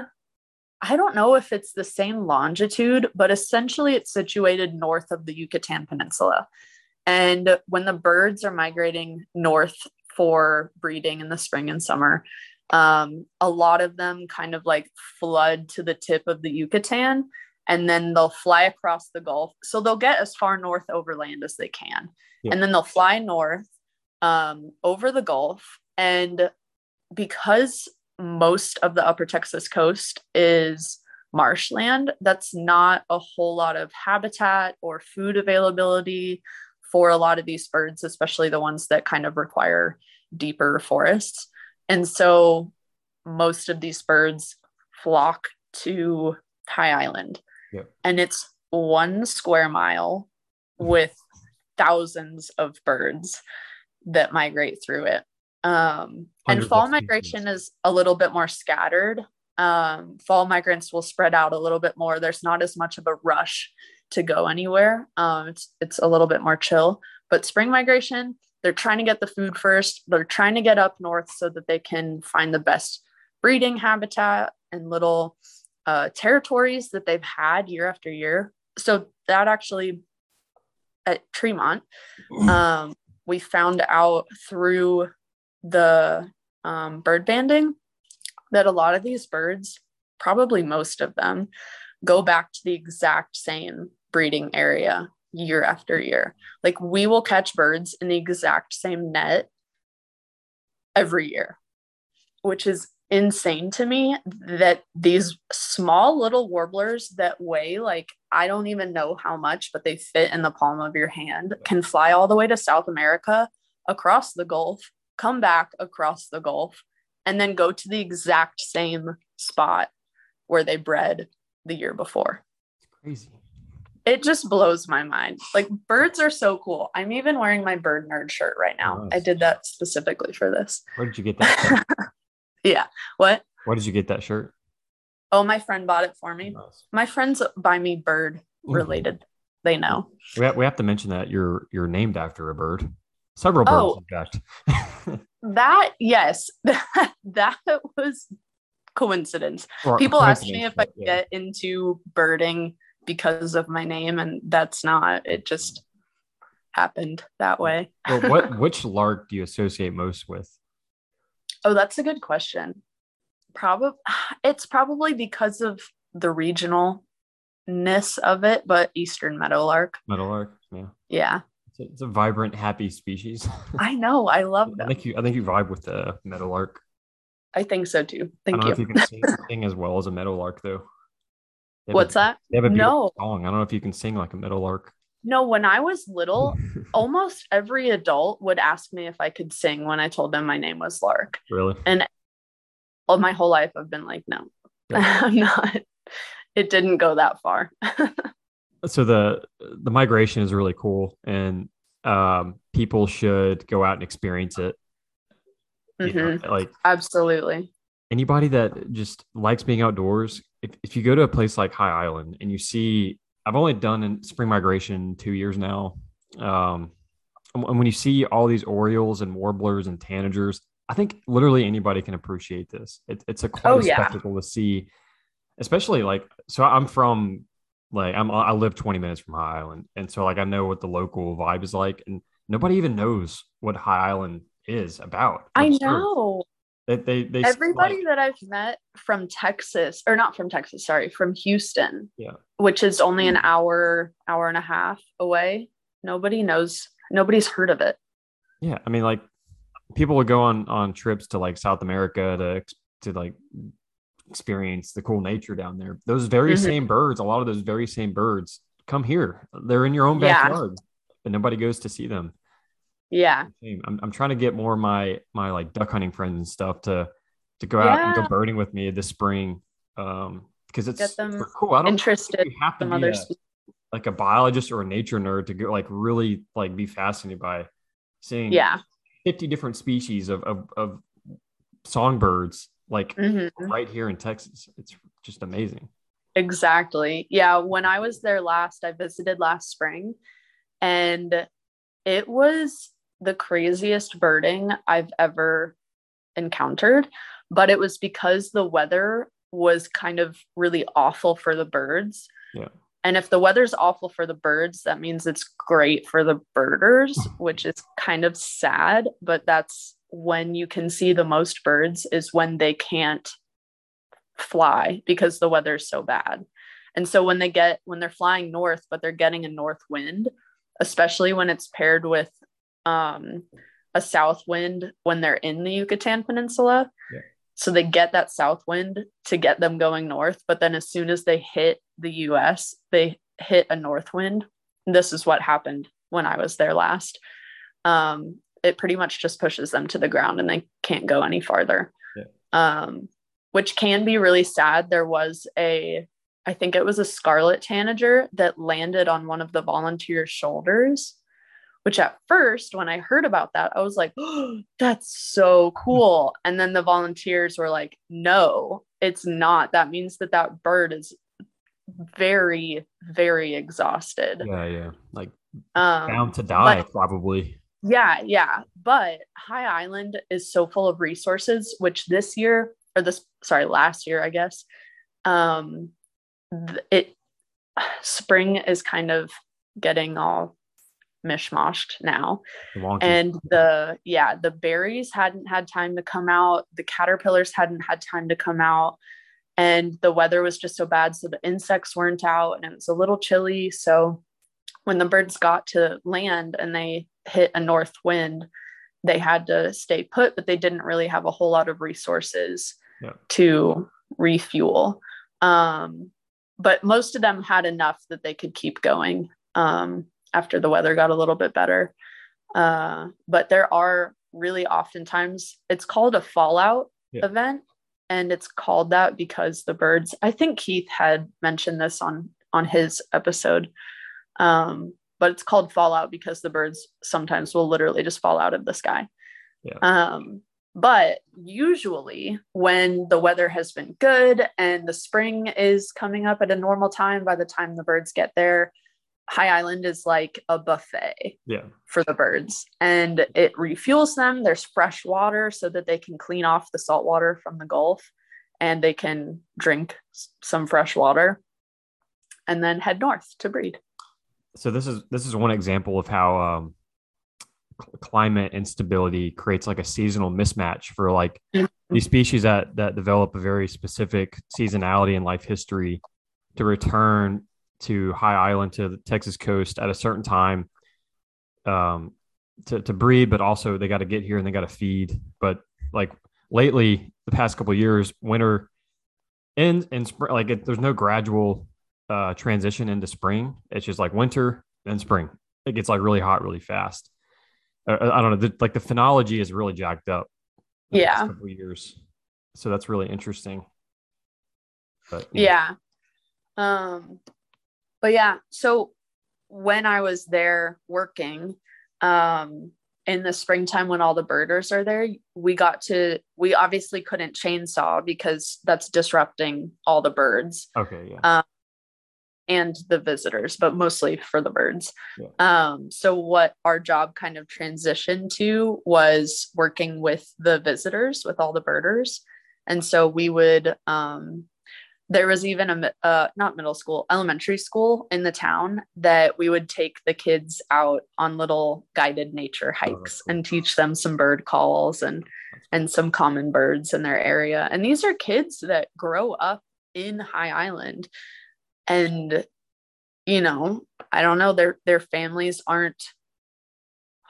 I don't know if it's the same longitude, but essentially it's situated north of the Yucatan Peninsula. And when the birds are migrating north for breeding in the spring and summer, um, a lot of them kind of like flood to the tip of the Yucatan and then they'll fly across the Gulf. So they'll get as far north overland as they can. Yeah. And then they'll fly north um, over the Gulf. And because most of the upper Texas coast is marshland, that's not a whole lot of habitat or food availability for a lot of these birds, especially the ones that kind of require deeper forests. And so most of these birds flock to High Island. Yep. And it's one square mile with thousands of birds that migrate through it. Um, and fall migration is a little bit more scattered. Um, fall migrants will spread out a little bit more. There's not as much of a rush to go anywhere. Um, it's it's a little bit more chill. But spring migration, they're trying to get the food first. They're trying to get up north so that they can find the best breeding habitat and little uh, territories that they've had year after year. So that actually at Tremont, um, we found out through the um, bird banding that a lot of these birds, probably most of them, go back to the exact same breeding area year after year. Like we will catch birds in the exact same net every year, which is insane to me that these small little warblers that weigh like I don't even know how much, but they fit in the palm of your hand, can fly all the way to South America, across the Gulf, come back across the Gulf, and then go to the exact same spot where they bred the year before. It's crazy. It just blows my mind. Like birds are so cool. I'm even wearing my bird nerd shirt right now. I did that specifically for this. Where did you get that? yeah. What? Where did you get that shirt? Oh, my friend bought it for me. Nice. My friends buy me bird related. They know. We have, we have to mention that you're you're named after a bird. Several birds, Oh. in fact. That yes, that that was coincidence. Or People ask me if I yeah. get into birding because of my name, and that's not. It just happened that way. Well, what which lark do you associate most with? Oh, that's a good question. Probably it's probably because of the regionalness of it, but eastern meadowlark. Meadowlark. Yeah, Yeah, it's a, vibrant, happy species. I know. I love I them. think you I think you vibe with the meadowlark. I think so too. I Thank don't know if you. you can sing, as well as a meadowlark though. Have a- What's that? They have a No. song. I don't know if you can sing like a meadowlark. No, when I was little, almost every adult would ask me if I could sing when I told them my name was Lark. really? And all my whole life I've been like, no, Yeah. I'm not. It didn't go that far. So the the migration is really cool and um people should go out and experience it you know, like Absolutely. anybody that just likes being outdoors if, if you go to a place like high island and you see i've only done in spring migration two years now um and and when you see all these orioles and warblers and tanagers i think literally anybody can appreciate this it, it's a quite Oh, a yeah. spectacle to see especially like so i'm from like i'm i live 20 minutes from high island and so like i know what the local vibe is like and nobody even knows what high island is about I know. They, they, they everybody like, that I've met from Texas, or not from Texas, sorry, from Houston, yeah, which is only an mm-hmm. hour, hour and a half away. Nobody knows. Nobody's heard of it. Yeah, I mean, like people would go on on trips to like South America to to like experience the cool nature down there. Those very mm-hmm. same birds, a lot of those very same birds, come here. They're in your own backyard, yeah. and nobody goes to see them. Yeah. I'm, I'm trying to get more of my my like duck hunting friends and stuff to to go out and go birding with me this spring. Um, because it's get them cool. I don't interested. You have to be a, like a biologist or a nature nerd to go like really like be fascinated by seeing yeah 50 different species of of, of songbirds like mm-hmm. right here in Texas. It's just amazing. Exactly. Yeah. When I was there last, I visited last spring and it was the craziest birding I've ever encountered, but it was because the weather was kind of really awful for the birds. Yeah. And if the weather's awful for the birds, that means it's great for the birders, which is kind of sad, but that's when you can see the most birds is when they can't fly because the weather is so bad. And so when they get when they're flying north, but they're getting a north wind, especially when it's paired with um, a south wind when they're in the Yucatan Peninsula. Yeah. So they get that south wind to get them going north. But then as soon as they hit the US, they hit a north wind. This is what happened when I was there last. Um, it pretty much just pushes them to the ground and they can't go any farther. Yeah. Um, which can be really sad. There was a, I think it was a scarlet tanager that landed on one of the volunteers' shoulders which at first when i heard about that i was like oh, that's so cool and then the volunteers were like no it's not that means that that bird is very very exhausted yeah yeah like um, bound to die but, probably yeah yeah. But high island is so full of resources which this year or this sorry last year i guess um it spring is kind of getting all mishmashed now. And the yeah, the berries hadn't had time to come out, the caterpillars hadn't had time to come out, and the weather was just so bad so the insects weren't out and it was a little chilly, so when the birds got to land and they hit a north wind, they had to stay put, but they didn't really have a whole lot of resources yeah. to refuel. Um, but most of them had enough that they could keep going. Um, after the weather got a little bit better. Uh, but there are really oftentimes it's called a fallout yeah. event and it's called that because the birds i think keith had mentioned this on on his episode um, but it's called fallout because the birds sometimes will literally just fall out of the sky yeah. um, but usually when the weather has been good and the spring is coming up at a normal time by the time the birds get there High Island is like a buffet yeah. for the birds and it refuels them. There's fresh water so that they can clean off the salt water from the Gulf and they can drink some fresh water and then head north to breed. So this is this is one example of how um, climate instability creates like a seasonal mismatch for like mm-hmm. these species that that develop a very specific seasonality in life history to return to High Island to the Texas coast at a certain time um, to, to breed, but also they got to get here and they got to feed. But like lately, the past couple years, winter in and spring, like it, there's no gradual uh, transition into spring. It's just like winter and spring. It gets like really hot really fast. Uh, I don't know. The, like the phenology is really jacked up. Yeah. Couple years. So that's really interesting. But, yeah. yeah. Um, but yeah, so when I was there working, um, in the springtime when all the birders are there, we got to we obviously couldn't chainsaw because that's disrupting all the birds. Okay, yeah. Um, and the visitors, but mostly for the birds. Yeah. Um, so what our job kind of transitioned to was working with the visitors, with all the birders. And so we would um, there was even a uh, not middle school elementary school in the town that we would take the kids out on little guided nature oh, hikes oh, cool. and teach them some bird calls and and some common birds in their area. And these are kids that grow up in High Island. And, you know, I don't know, their their families aren't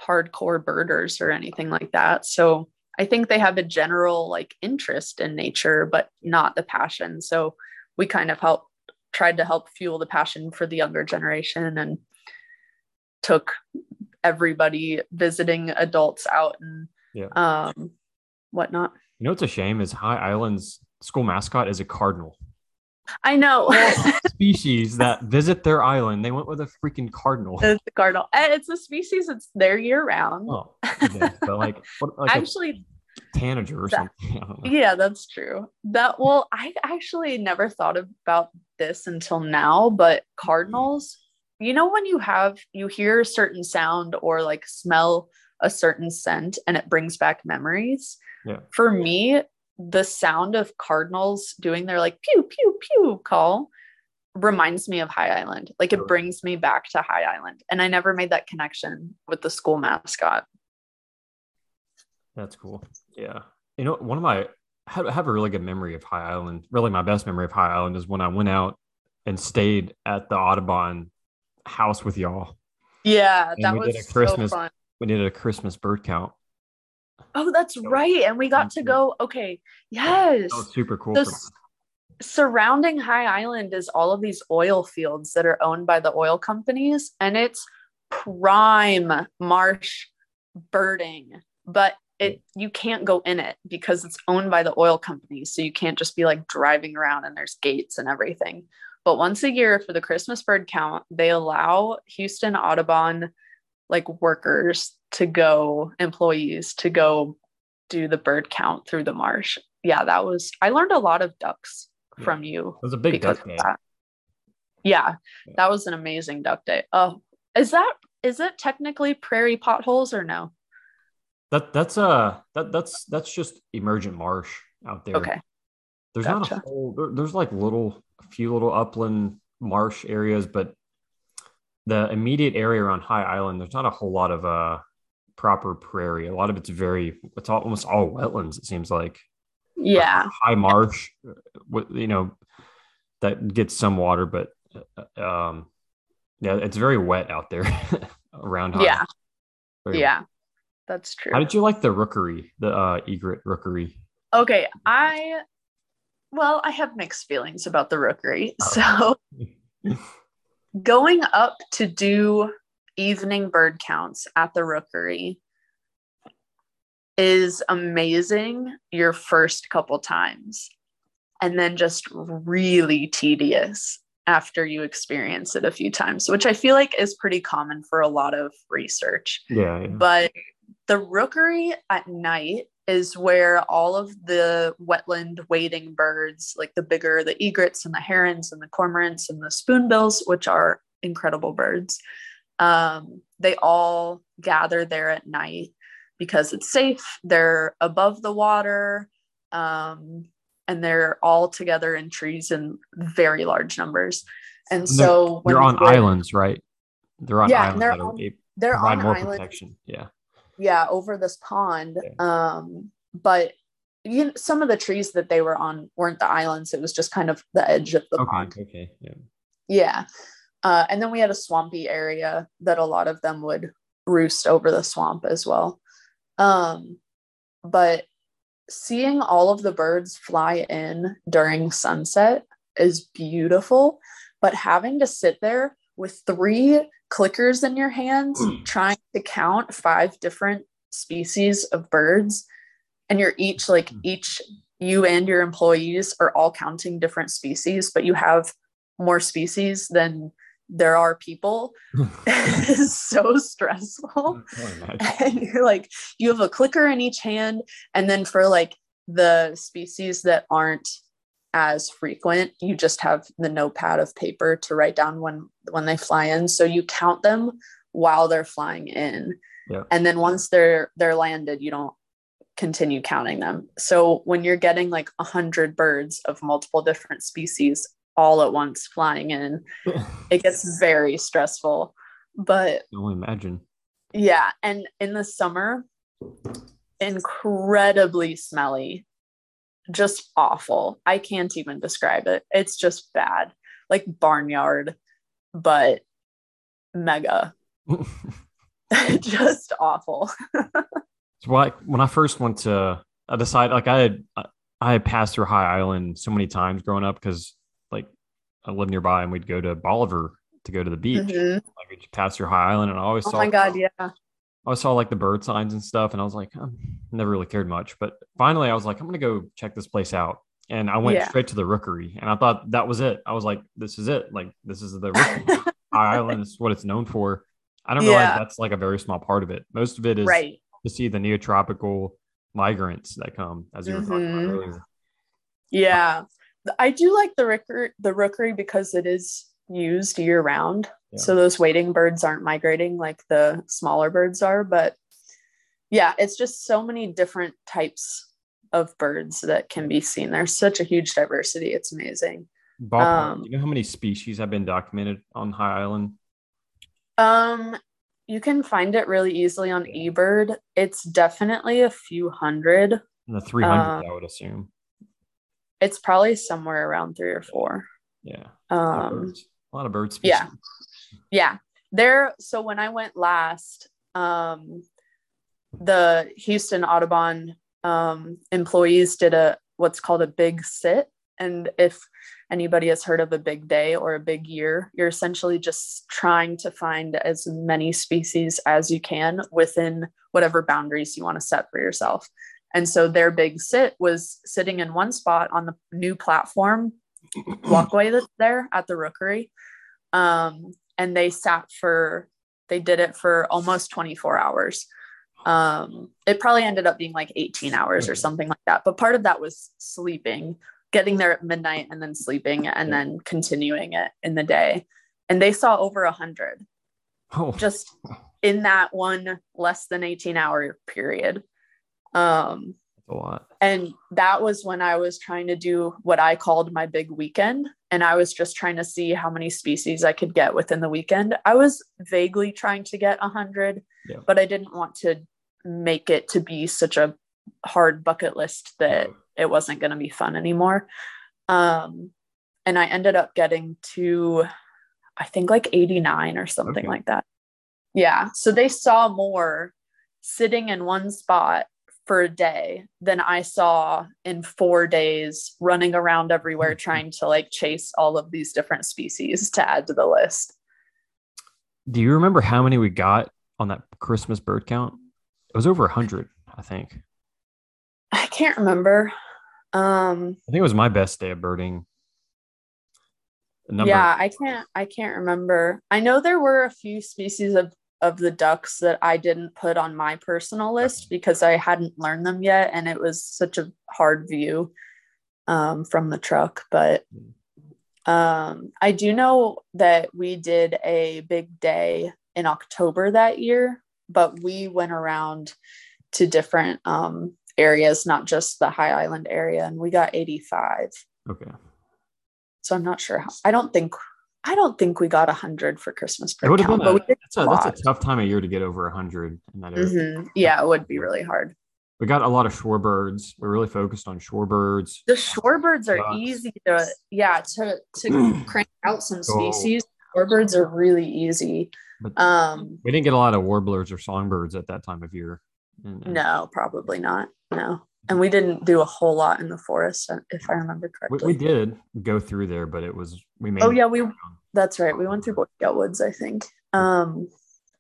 hardcore birders or anything like that. So I think they have a general like interest in nature, but not the passion. So we kind of helped tried to help fuel the passion for the younger generation and took everybody visiting adults out and Yeah. um whatnot. You know what's a shame is High Island's school mascot is a cardinal. I know. Species that visit their island, they went with a freaking cardinal. it's the cardinal. Eh, it's a species that's there year round. Oh, yeah, but like, what, like Actually, tanager or that- something. I don't know. yeah, that's true. That well, I actually never thought about this until now, but cardinals, you know, when you have you hear a certain sound or like smell a certain scent and it brings back memories. Yeah. For me, the sound of cardinals doing their like pew pew pew call reminds me of High Island. Like it brings me back to High Island. And I never made that connection with the school mascot. That's cool. Yeah. You know, one of my I have, a really good memory of High Island. Really, my best memory of High Island is when I went out and stayed at the Audubon house with y'all. Yeah, And that we did was a Christmas- so fun. We did a Christmas bird count. Oh, that's So- right. And we got to go. Okay. Yes. Super cool. The s- surrounding High Island is all of these oil fields that are owned by the oil companies, and it's prime marsh birding. But it you can't go in it because it's owned by the oil companies. So you can't just be like driving around and there's gates and everything. But once a year for the Christmas bird count, they allow Houston Audubon like workers to go, employees to go do the bird count through the marsh. Yeah, that was I learned a lot of ducks Yeah. from you It was a big duck day. that. Yeah, Yeah. that was an amazing duck day. Oh, is that is it technically prairie potholes or no? That that's uh that that's that's just emergent marsh out there. Okay. There's not a whole. There, there's like little, a few little upland marsh areas, but the immediate area around High Island, there's not a whole lot of uh proper prairie. A lot of it's very, it's all, almost all wetlands. It seems like Yeah. high marsh, uh, with you know, that gets some water, but uh, um, yeah, it's very wet out there around. High. Yeah. Very wet. Yeah. That's true. How did you like the rookery, the uh, egret rookery? Okay, I well, I have mixed feelings about the rookery. Oh. So going up to do evening bird counts at the rookery is amazing your first couple times and then just really tedious after you experience it a few times which i feel like is pretty common for a lot of research Yeah, yeah. but the rookery at night is where all of the wetland wading birds, like the bigger, the egrets and the herons and the cormorants and the spoonbills, which are incredible birds, um, they all gather there at night because it's safe. They're above the water. Um, and they're all together in trees in very large numbers. And And so when They're on islands, right? They're on Yeah, islands they're on- they they're on more islands protection. Yeah. yeah over this pond Yeah. um but you know, some of the trees that they were on weren't the islands it was just kind of the edge of the Okay. pond Okay. Yeah. yeah uh, and then we had a swampy area that a lot of them would roost over the swamp as well um but seeing all of the birds fly in during sunset is beautiful but having to sit there with three clickers in your hands trying to count five different species of birds and you're each like Mm. each you and your employees are all counting different species but you have more species than there are people is so stressful. Oh, and you're like you have a clicker in each hand. And then for like the species that aren't as frequent you just have the notepad of paper to write down when when they fly in. So you count them while they're flying in. Yeah. and then once they're they're landed you don't continue counting them. So when you're getting like a hundred birds of multiple different species all at once flying in it gets very stressful but I only imagine. yeah, and in the summer, incredibly smelly, just awful. I can't even describe it. It's just bad, like barnyard, but mega. just awful. so like when I first went to, I decided like I had I had passed through High Island so many times growing up because I lived nearby and we'd go to Bolivar to go to the beach. Mhm. Like we just pass through High Island and I always Oh saw my god, yeah. I always saw like the bird signs and stuff, and I was like, I never really cared much. But finally, I was like, I'm gonna go check this place out, and I went Yeah. straight to the Rookery, and I thought that was it. I was like, this is it. Like this is the Rookery. High Island is what it's known for. I don't realize Yeah. that's like a very small part of it. Most of it is right. to see the neotropical migrants that come, as you were talking Mhm. about earlier. Yeah. I do like the rookery, the rookery because it is used year round. Yeah. So those wading birds aren't migrating like the smaller birds are. But yeah, it's just so many different types of birds that can be seen. There's such a huge diversity. It's amazing. Ballpark, Um, do you know how many species have been documented on High Island? Um, you can find it really easily on eBird. It's definitely a few hundred. In the 300, um, I would assume. It's probably somewhere around three or four. Yeah, a lot of Um, birds. a lot of bird species. yeah. yeah there so when i went last um the houston audubon um employees did a what's called a big sit and if anybody has heard of a big day or a big year you're essentially just trying to find as many species as you can within whatever boundaries you want to set for yourself and so their big sit was sitting in one spot on the new platform walkway that's there at the rookery. Um, and they sat for they did it for almost 24 hours. Um, it probably ended up being like 18 hours or something like that. But part of that was sleeping getting there at midnight and then sleeping and then continuing it in the day. And they saw over a hundred Oh, just in that one less than 18 hour period um, that's a lot. and that was when I was trying to do what I called my big weekend. And I was just trying to see how many species I could get within the weekend. I was vaguely trying to get a hundred, Yeah. but I didn't want to make it to be such a hard bucket list that it wasn't going to be fun anymore. Um, and I ended up getting to, I think like 89 or something Okay. like that. Yeah. So they saw more sitting in one spot for a day than I saw in four days running around everywhere trying to like chase all of these different species to add to the list. Do you remember how many we got on that Christmas bird count? It was over a hundred, I think. I can't remember. Um I think it was my best day of birding. Number- yeah, I can't I can't remember. I know there were a few species of of the ducks that I didn't put on my personal list because I hadn't learned them yet and it was such a hard view um, from the truck. But um, I do know that we did a big day in October that year, but we went around to different um, areas, not just the High Island area, and we got 85. Okay. So I'm not sure. How, I don't think I don't think we got 100 for Christmas It per would have count, but we did that's, a, that's a tough time of year to get over a hundred in that area. Mhm. Yeah, it would be really hard. We got a lot of shorebirds. We're really focused on shorebirds. The shorebirds are Ducks. easy to yeah to to crank out some species. Shorebirds are really easy. But Um, we didn't get a lot of warblers or songbirds at that time of year. And no, probably not. No, and we didn't do a whole lot in the forest, uh, if I remember we, correctly. we did go through there, but it was we made. Oh yeah, we that's right. We went through Boy Scout Woods, I think. Um,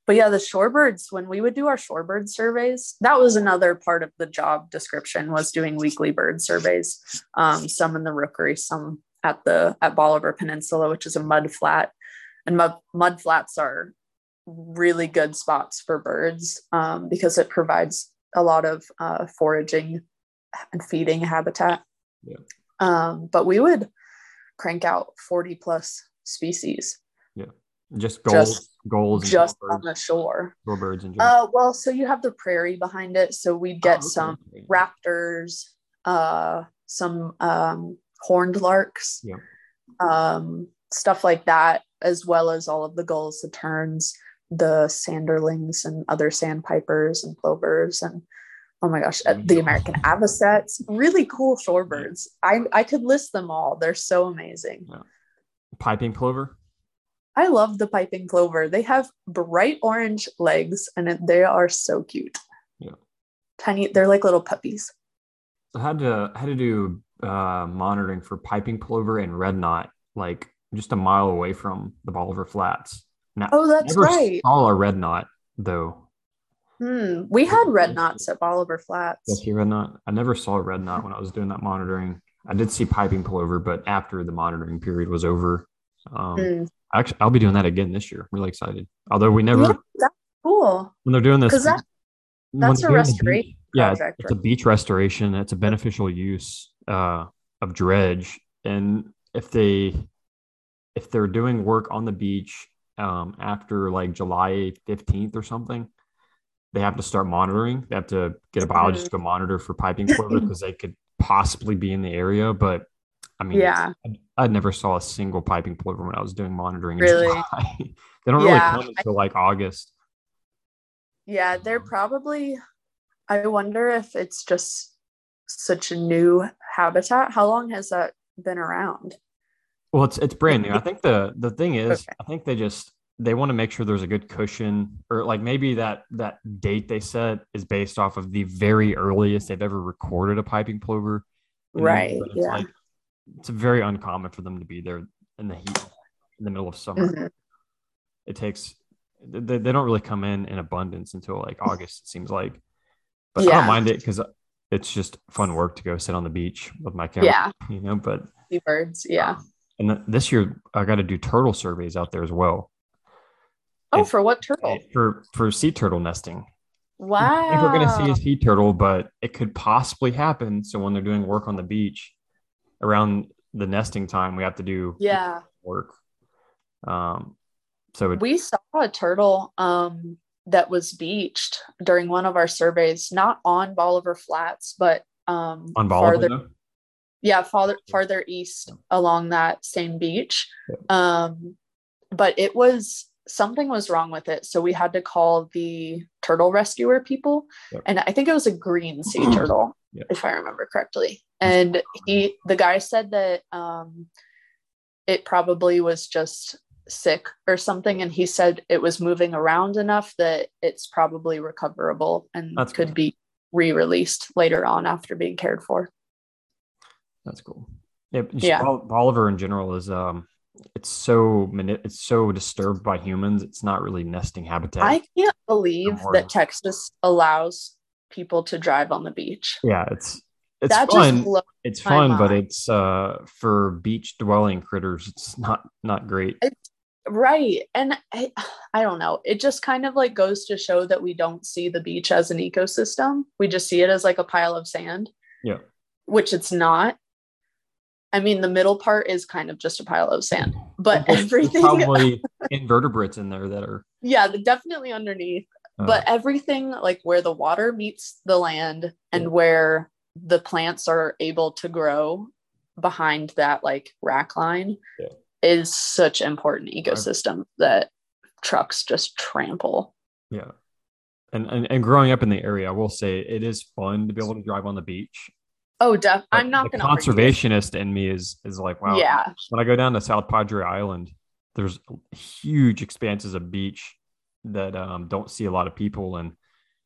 but yeah, the shorebirds, when we would do our shorebird surveys, that was another part of the job description was doing weekly bird surveys. Um, some in the rookery, some at the at Bolivar Peninsula, which is a mud flat. And mud mud flats are really good spots for birds um, because it provides a lot of uh, foraging and feeding habitat. Yeah. Um, but we would crank out 40 plus species just goals, just- goals, just on the shore. shorebirds general. Uh, well, so you have the prairie behind it, so we'd get Oh, okay. some raptors, uh, some um, horned larks, Yeah. um, stuff like that, as well as all of the gulls, the terns, the sanderlings, and other sandpipers and plovers, and oh my gosh, the American avocets, really cool shorebirds. I I could list them all. They're so amazing. Piping plover. I love the piping plover. They have bright orange legs and they are so cute. Yeah. Tiny, they're like little puppies. I had to I had to do uh, monitoring for piping plover and red knot, like just a mile away from the Bolivar Flats. Now, Oh, that's never right. saw a red knot though. Hmm. We had red knots at Bolivar Flats. You red knot? I never saw a red knot when I was doing that monitoring. I did see piping plover, but after the monitoring period was over, um, Hmm. Actually I'll be doing that again this year. really excited. Although we never Yeah, that's cool. when they're doing this 'Cause that- that's a restoration beach- yeah it's- project, it's a beach restoration it's a beneficial use uh, of dredge and if they if they're doing work on the beach um, after like july 15th or something they have to start monitoring they have to get a biologist to go monitor for piping plover because they could possibly be in the area but i mean Yeah. I, I never saw a single piping plover when i was doing monitoring Really? They don't Yeah. really come until like august Yeah, they're um, probably. I wonder if it's just such a new habitat. How long has that been around? Well, it's it's brand new. I think the the thing is, Okay. I think they just they want to make sure there's a good cushion, or like maybe that that date they set is based off of the very earliest they've ever recorded a piping plover. Right, yeah. like it's very uncommon for them to be there in the heat in the middle of summer. Mhm. It takes they, they don't really come in in abundance until like August. It seems like, but I don't mind it because it's just fun work to go sit on the beach with my camera. Yeah, you know, but sea birds. Yeah. and th- this year I got to do turtle surveys out there as well Oh, for what turtle? for for sea turtle nesting. Wow. I think we're going to see a sea turtle, but it could possibly happen. So when they're doing work on the beach around the nesting time, we have to do Yeah. work. Um, so it, We saw a turtle um, that was beached during one of our surveys, not on Bolivar Flats, but um, on Bolivar, farther, though? yeah, farther farther east along that same beach. Yeah. Um, but it was something was wrong with it, so we had to call the turtle rescuer people, and I think it was a green sea turtle, Yeah. if I remember correctly. And he, the guy said that um, it probably was just sick or something, and he said it was moving around enough that it's probably recoverable and That's could good. be re-released later on after being cared for. That's cool. Yeah, Yeah. Bolivar in general is um, it's so it's so disturbed by humans. It's not really nesting habitat. I can't believe that Texas allows people to drive on the beach. yeah, it's it's that fun. just it's fun, but it's uh for beach dwelling critters. It's not not great. right. And I, I don't know. It just kind of like goes to show that we don't see the beach as an ecosystem. We just see it as like a pile of sand, Yeah. which it's not. I mean, the middle part is kind of just a pile of sand, but there's everything, probably invertebrates in there that are. yeah, definitely underneath. uh, but everything like where the water meets the land and Yeah. where the plants are able to grow behind that like rack line Yeah. is such important ecosystem that trucks just trample yeah, and, and and growing up in the area, I will say it is fun to be able to drive on the beach. oh def i'm not gonna argue. conservationist in me is is like wow. yeah When I go down to South Padre Island, there's huge expanses of beach that um, don't see a lot of people, and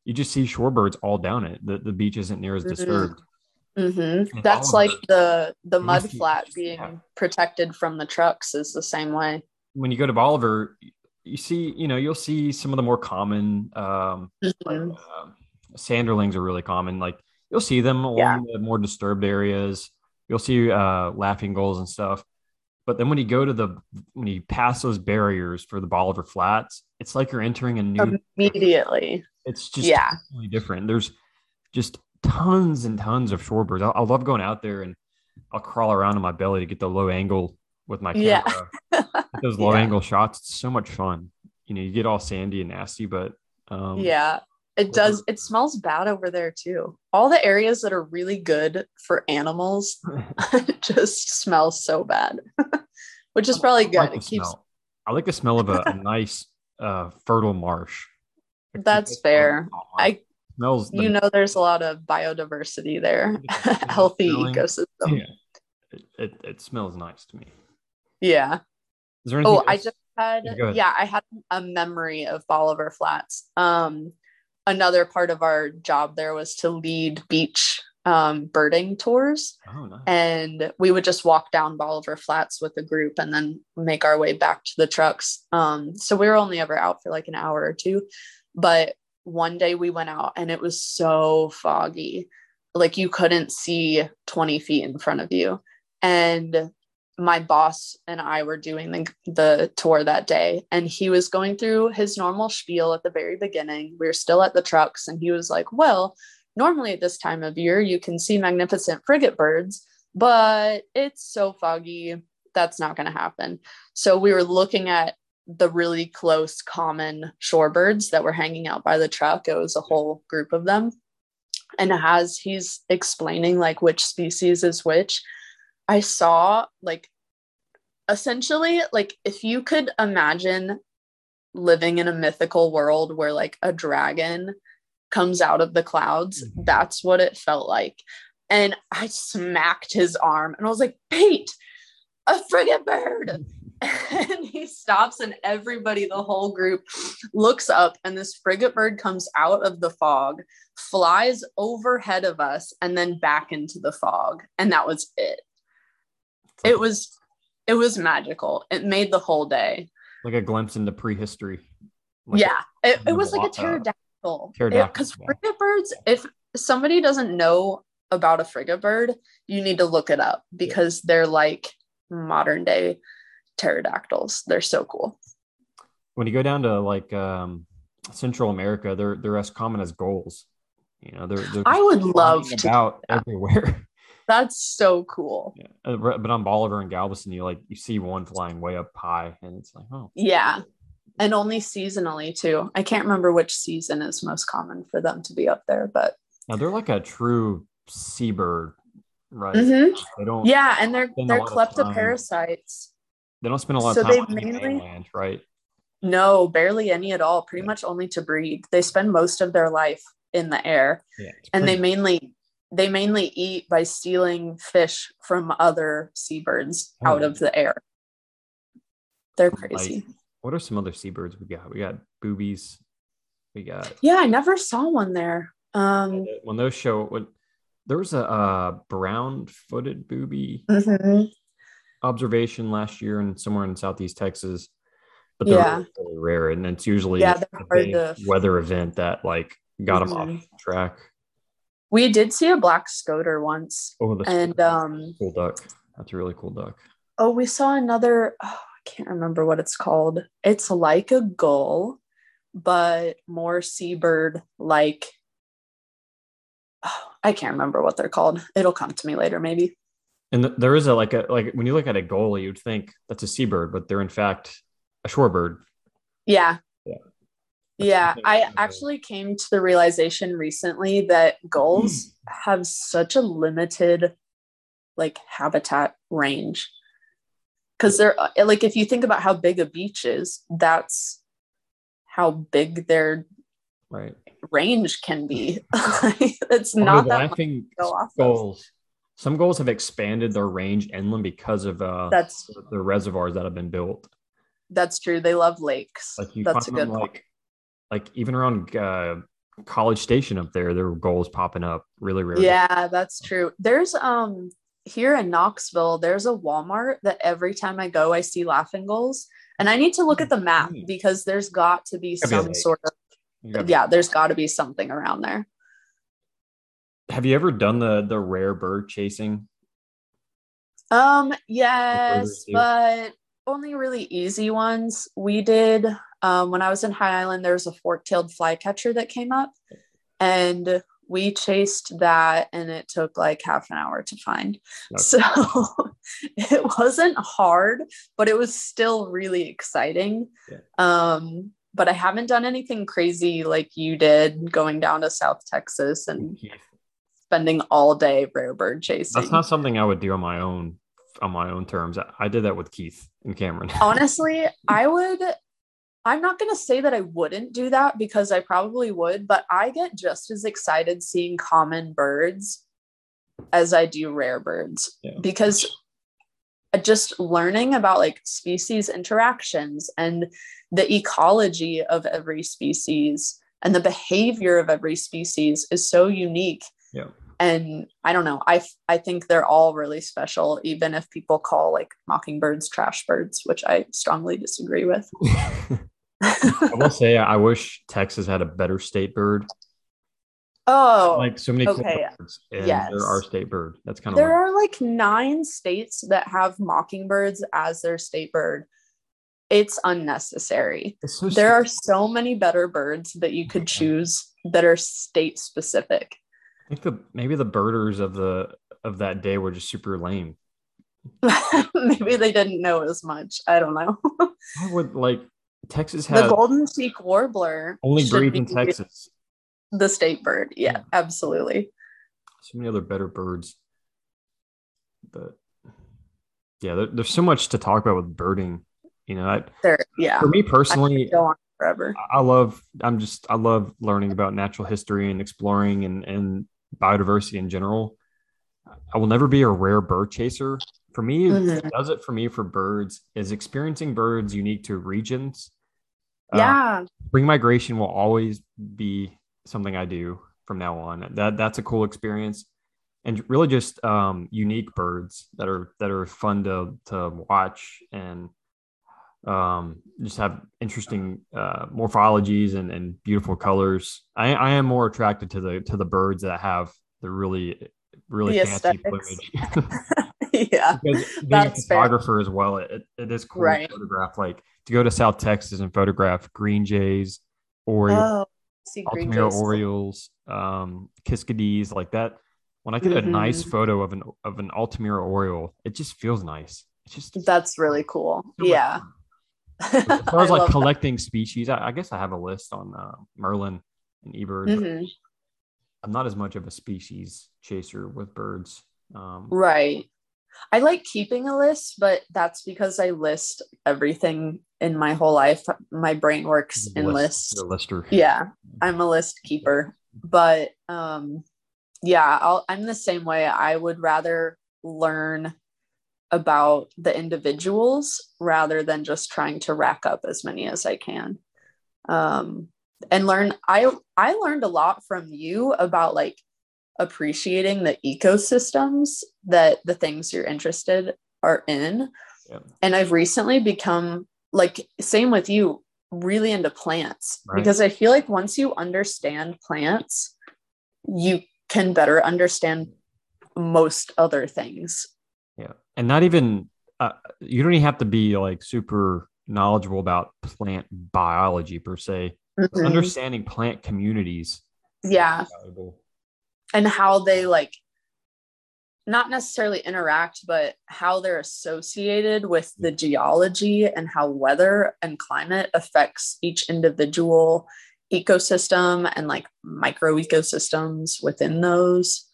you just see shorebirds all down it. The the beach isn't near as Mhm. disturbed. hmm that's like the the mud flat being yeah. protected from the trucks is the same way When you go to Bolivar, you see, you know, you'll see some of the more common um, like Mhm. um, sanderlings are really common. Like you'll see them along Yeah. the more disturbed areas. You'll see uh, laughing gulls and stuff. But then when you go to the when you pass those barriers for the Bolivar Flats, it's like you're entering a new. immediately It's just Yeah. totally different. There's just tons and tons of shorebirds. I, I love going out there and I'll crawl around on my belly to get the low angle with my camera. Get those low Yeah. angle shots. It's so much fun. You know, you get all sandy and nasty, but um, yeah it does it smells bad over there too all the areas that are really good for animals just smells so bad which is probably good like it keeps smell. I like the smell of a, a nice, uh, fertile marsh. That's fair. I smells. you know there's a lot of biodiversity there, healthy Smelling- ecosystem. Yeah. It, it, it smells nice to me. Yeah. Is there anything? Oh, I just had Yeah, yeah, I had a memory of Bolivar Flats. Um another part of our job there was to lead beach um birding tours Oh, nice. and we would just walk down Bolivar Flats with a group and then make our way back to the trucks. Um so we were only ever out for like an hour or two, but one day we went out and it was so foggy. Like you couldn't see 20 feet in front of you. And my boss and I were doing the, the tour that day, and he was going through his normal spiel at the very beginning. We were still at the trucks, and he was like, Well, normally at this time of year, you can see magnificent frigate birds, but it's so foggy. That's not going to happen. So we were looking at the really close common shorebirds that were hanging out by the truck. It was a whole group of them. And as he's explaining like which species is which, I saw like essentially like if you could imagine living in a mythical world where like a dragon comes out of the clouds, Mhm. that's what it felt like. And I smacked his arm and I was like, Pete, a frigate bird. and he stops and everybody the whole group looks up and this frigate bird comes out of the fog flies overhead of us and then back into the fog. And that was it. It was it was magical. It made the whole day. Like a glimpse into prehistory. Like yeah. It, it was like a pterodactyl. Pterodactyl, because yeah. frigate birds if somebody doesn't know about a frigate bird you need to look it up because they're like modern day pterodactyls they're so cool when you go down to like um, Central America, they're they're as common as gulls. You know, they're, they're i would love to about that. everywhere. that's so cool Yeah. Uh, But but on Bolivar and Galveston, you like you see one flying way up high, and it's like, oh, Yeah. And only seasonally too. I can't remember which season is most common for them to be up there, but now they're like a true seabird, right? Mm-hmm. They don't. yeah, and they're they're kleptoparasites. They don't spend a lot So of time they mainly- mainland, right? No, barely any at all. Pretty Yeah. much only to breed. They spend most of their life in the air, Yeah. and they mainly they mainly eat by stealing fish from other seabirds Oh, out of the air. They're Like, crazy. what are some other seabirds we got? We got boobies. We got Yeah, I never saw one there. Um, when those show when there was a uh, brown-footed booby mhm. observation last year and somewhere in southeast Texas, but they're Yeah. really, rare, and it's usually Yeah, a they're hard big to- weather event that like got them Mhm. off track. We did see a black scoter once, Oh, the and um, cool duck. That's a really cool duck. oh, we saw another. Oh, I can't remember what it's called. It's like a gull, but more seabird like. Oh, I can't remember what they're called. It'll come to me later, maybe. And th- there is a like a like when you look at a goalie, you'd think that's a seabird, but they're in fact a shorebird. Yeah. Yeah. That's Yeah, I actually came to the realization recently that gulls hmm. have such a limited like habitat range. Cuz they're uh, like if you think about how big a beach is, that's how big their Right. Range can be. it's not that much. laughing go off of. Some gulls have expanded their range inland because of uh That's the reservoirs that have been built. that's true. They love lakes. Like you that's a good point. like like even around uh, College Station up there, there were gulls popping up really rarely. Yeah, that's true. There's um here in Knoxville, there's a Walmart that every time I go, I see laughing gulls. And I need to look at the map Mm. because there's got to be Gotta be a some sort of yeah, there's got to be something around there. Have you ever done the the rare bird chasing? Um, yes, but only really easy ones. We did um when I was in High Island, there was a fork-tailed flycatcher that came up and we chased that and it took like half an hour to find. Okay. So it wasn't hard, but it was still really exciting. Yeah. Um but I haven't done anything crazy like you did going down to South Texas and spending all day rare bird chasing. That's not something I would do on my own on my own terms. I, did that with Keith and Cameron. honestly i would I'm not going to say that I wouldn't do that because I probably would, but I get just as excited seeing common birds as I do rare birds Yeah. because just learning about like species interactions and the ecology of every species and the behavior of every species is so unique. Yeah. And I don't know, I I think they're all really special even if people call like mockingbirds trash birds, which I strongly disagree with. I will say I wish Texas had a better state bird. Oh, Like so many okay. birds, and Yes. they're state bird. That's kind of there are like nine states that have mockingbirds as their state bird. It's unnecessary. it's so There are so many better birds that you could choose that are state specific. I think the maybe the birders of the of that day were just super lame. Maybe they didn't know as much. I don't know. I would like Texas has the golden cheek warbler only should breed in Texas. The state bird. Yeah, Yeah. absolutely. So many other better birds, but yeah, there, there's so much to talk about with birding. You know, I, There, yeah. for me personally, go on forever. I love I'm just I love learning about natural history and exploring and, and biodiversity in general. I will never be a rare bird chaser. For me, Mhm. what does it for me for birds is experiencing birds unique to regions. Uh, Yeah. spring migration will always be something I do from now on. That that's a cool experience, and really just um, unique birds that are that are fun to to watch and um, just have interesting uh, morphologies and, and beautiful colors. I, I am more attracted to the to the birds that have the really really The fancy plumage. yeah. because being a That's fair. photographer as well, it, it is cool Right. to photograph. Like to go to South Texas and photograph green jays, or Oh, see green Altamira. Orioles, um, Kiskadees, like that. When I get a nice Mhm. photo of an of an Altamira Oriole, it just feels nice. It's just That's really cool. so Yeah. fun. As far as like love that. collecting species, I, I guess I have a list on uh, Merlin and eBird. Mhm. I'm not as much of a species chaser with birds. Um, Right. I like keeping a list, but that's because I list everything in my whole life. My brain works the in list- lists. lister. Yeah, I'm a list keeper. But um yeah, I'll, I'm the same way. I would rather learn about the individuals rather than just trying to rack up as many as I can. Um and learn I I learned a lot from you about like appreciating the ecosystems that the things you're interested are in. Yeah. And I've recently become like same with you really into plants Right. because I feel like once you understand plants you can better understand most other things. Yeah, and not even uh, you don't even have to be like super knowledgeable about plant biology per se. Mhm. Understanding plant communities Yeah. valuable. And how they like not necessarily interact but how they're associated with the geology and how weather and climate affects each individual ecosystem and like micro ecosystems within those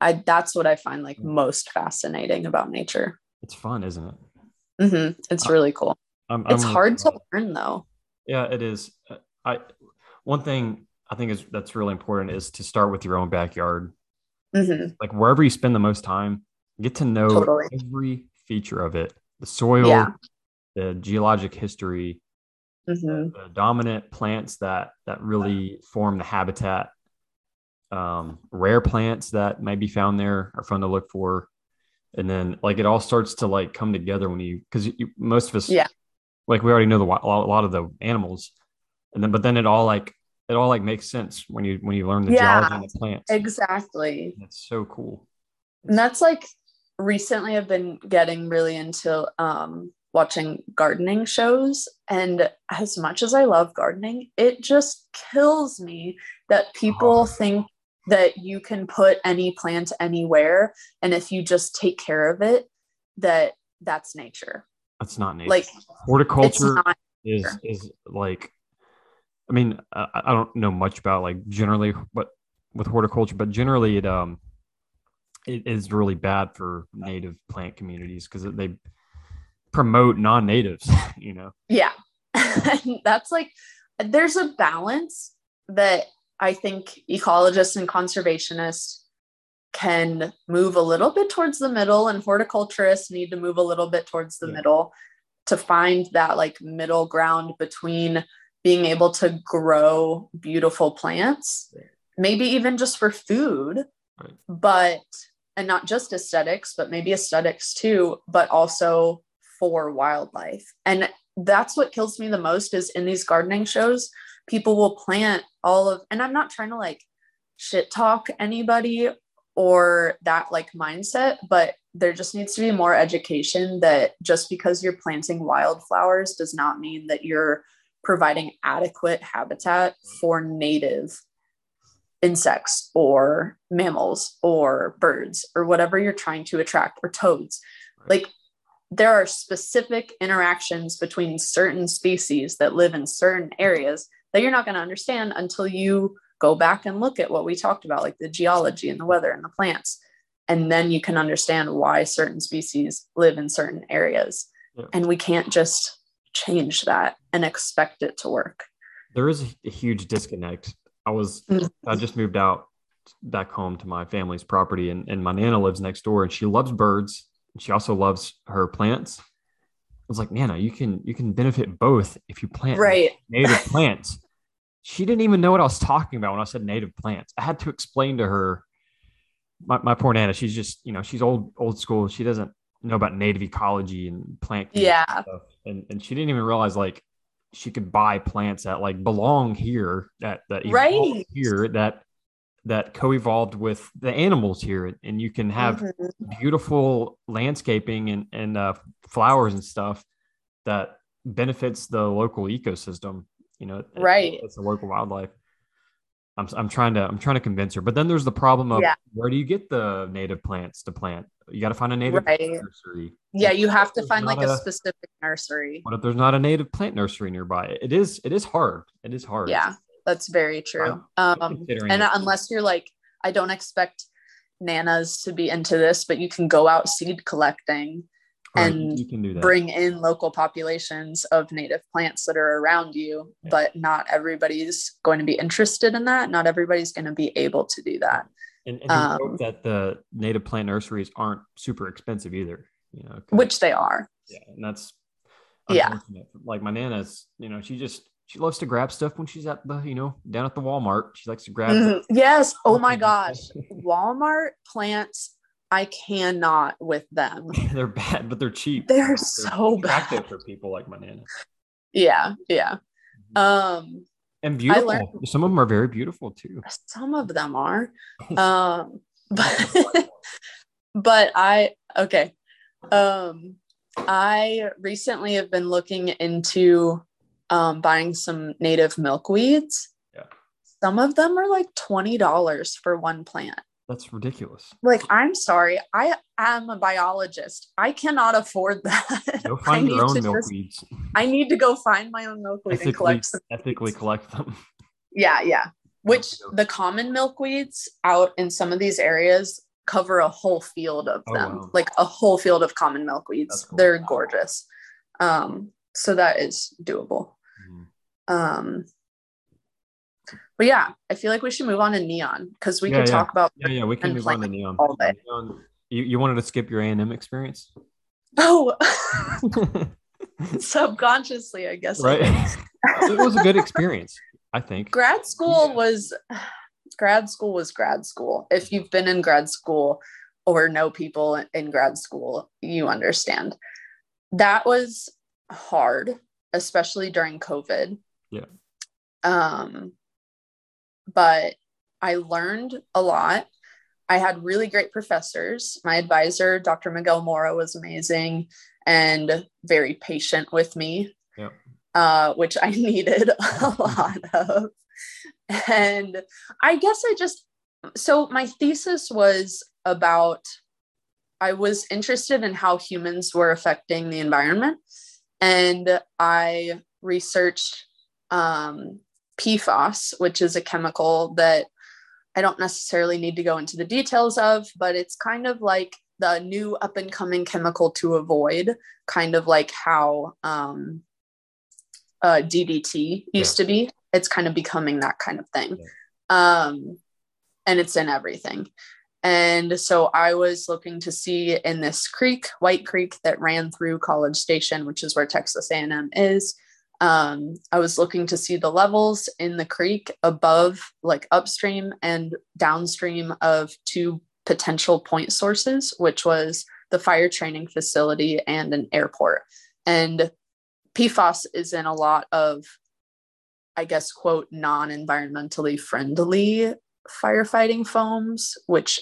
i that's what i find like most fascinating about nature It's fun, isn't it? Mhm. it's really cool I'm, it's I'm- hard to learn though Yeah, it is. I one thing I think is that's really important is to start with your own backyard. Mhm. Like wherever you spend the most time, get to know Totally. every feature of it, the soil, Yeah. the geologic history, Mhm. the dominant plants that that really form the habitat. Um, rare plants that might be found there are fun to look for, and then like it all starts to like come together when you because most of us, Yeah. like we already know the a lot of the animals, and then but then it all like it all like makes sense when you when you learn the Yeah. geology of the plants. exactly That's so cool. And that's like recently I've been getting really into um watching gardening shows and as much as I love gardening, it just kills me that people Oh. think that you can put any plant anywhere and if you just take care of it that that's nature. That's not nature. Like horticulture is is like i mean I, I don't know much about like generally what with horticulture but generally it um it is really bad for native plant communities because they promote non-natives you know yeah. that's like there's a balance that I think ecologists and conservationists can move a little bit towards the middle and horticulturists need to move a little bit towards the yeah. middle to find that like middle ground between being able to grow beautiful plants maybe even just for food right. but and not just aesthetics but maybe aesthetics too but also for wildlife and that's what kills me the most is in these gardening shows people will plant all of and i'm not trying to like shit talk anybody or that like mindset but there just needs to be more education that just because you're planting wildflowers does not mean that you're providing adequate habitat for native insects or mammals or birds or whatever you're trying to attract or toads like there are specific interactions between certain species that live in certain areas that you're not going to understand until you go back and look at what we talked about, like the geology and the weather and the plants. And then you can understand why certain species live in certain areas. Yeah. And we can't just change that and expect it to work. There is a huge disconnect. I was, mm-hmm. I just moved out back home to my family's property, and, and my Nana lives next door, and she loves birds. She also loves her plants. I was like, Nana, you can you can benefit both if you plant right. native plants she didn't even know what I was talking about when I said native plants. I had to explain to her. My, my poor Nana, she's just you know she's old old school. She doesn't know about native ecology and plant yeah and, and she didn't even realize like she could buy plants that like belong here that that right. here that that co-evolved with the animals here. And you can have mm-hmm. beautiful landscaping and and uh, flowers and stuff that benefits the local ecosystem you know right. it's a local wildlife. I'm, I'm trying to i'm trying to convince her. But then there's the problem of yeah. where do you get the native plants to plant you got to find a native right. nursery. Yeah you have to find like a, a, specific nursery. What if there's not a native plant nursery nearby? It is it is hard. It is hard. Yeah that's very true. I'm, um and unless you're like i don't expect nanas to be into this but you can go out seed collecting and you can do that. bring in local populations of native plants that are around you yeah. but not everybody's going to be interested in that. Not everybody's going to be able to do that and, and um, that the native plant nurseries aren't super expensive either you know which they are yeah and that's yeah like my nana's you know she just she loves to grab stuff when she's at the you know down at the walmart she likes to grab mm-hmm. yes oh my gosh walmart plants I cannot with them. they're bad, but they're cheap. They're, they're so bad for people like my nana. Yeah, yeah. Mm-hmm. Um and beautiful. Learned, some of them are very beautiful too. Some of them are. um but but I okay. Um I recently have been looking into um buying some native milkweeds. Yeah. Some of them are like $20 for one plant. That's ridiculous. Like, I'm sorry. I am a biologist. I cannot afford that. Go find your own milkweeds. Just, I need to go find my own milkweed ethically, and collect some. Ethically collect them. Yeah, yeah. Which the common milkweeds out in some of these areas cover a whole field of oh, them, wow. like a whole field of common milkweeds. Cool. They're gorgeous. Um, so that is doable. Mm-hmm. Um, but yeah, I feel like we should move on to neon because we yeah, could yeah. talk about yeah, yeah, we can move on to neon. All day. Neon, you, you wanted to skip your A and M experience? Oh, subconsciously, I guess. Right. it was a good experience, I think. Grad school yeah. was grad school was grad school. If you've been in grad school or know people in grad school, you understand. That was hard, especially during COVID. Yeah. Um, but I learned a lot. I had really great professors. My advisor, Dr. Miguel Mora, was amazing and very patient with me, uh, which I needed a lot of. And I guess I just, so my thesis was about, I was interested in how humans were affecting the environment. And I researched um, PFAS, which is a chemical that I don't necessarily need to go into the details of, but it's kind of like the new up and coming chemical to avoid, kind of like how um, uh, DDT used Yeah. to be. It's kind of becoming that kind of thing. Yeah. Um, and it's in everything. And so I was looking to see in this creek, White Creek, that ran through College Station, which is where Texas A&M is. Um, I was looking to see the levels in the creek above, like upstream and downstream of two potential point sources, which was the fire training facility and an airport. And PFAS is in a lot of, I guess, quote, non environmentally friendly firefighting foams, which,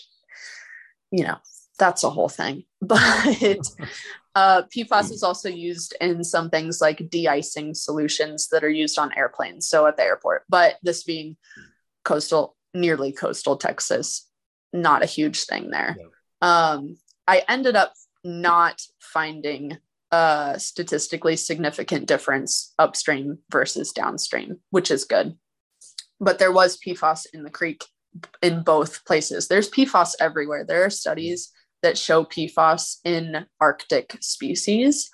you know, that's a whole thing. But uh, PFAS is also used in some things like de icing solutions that are used on airplanes. So at the airport, but this being coastal, nearly coastal Texas, not a huge thing there. Um, I ended up not finding a statistically significant difference upstream versus downstream, which is good. But there was PFAS in the creek in both places. There's PFAS everywhere. There are studies that show PFAS in Arctic species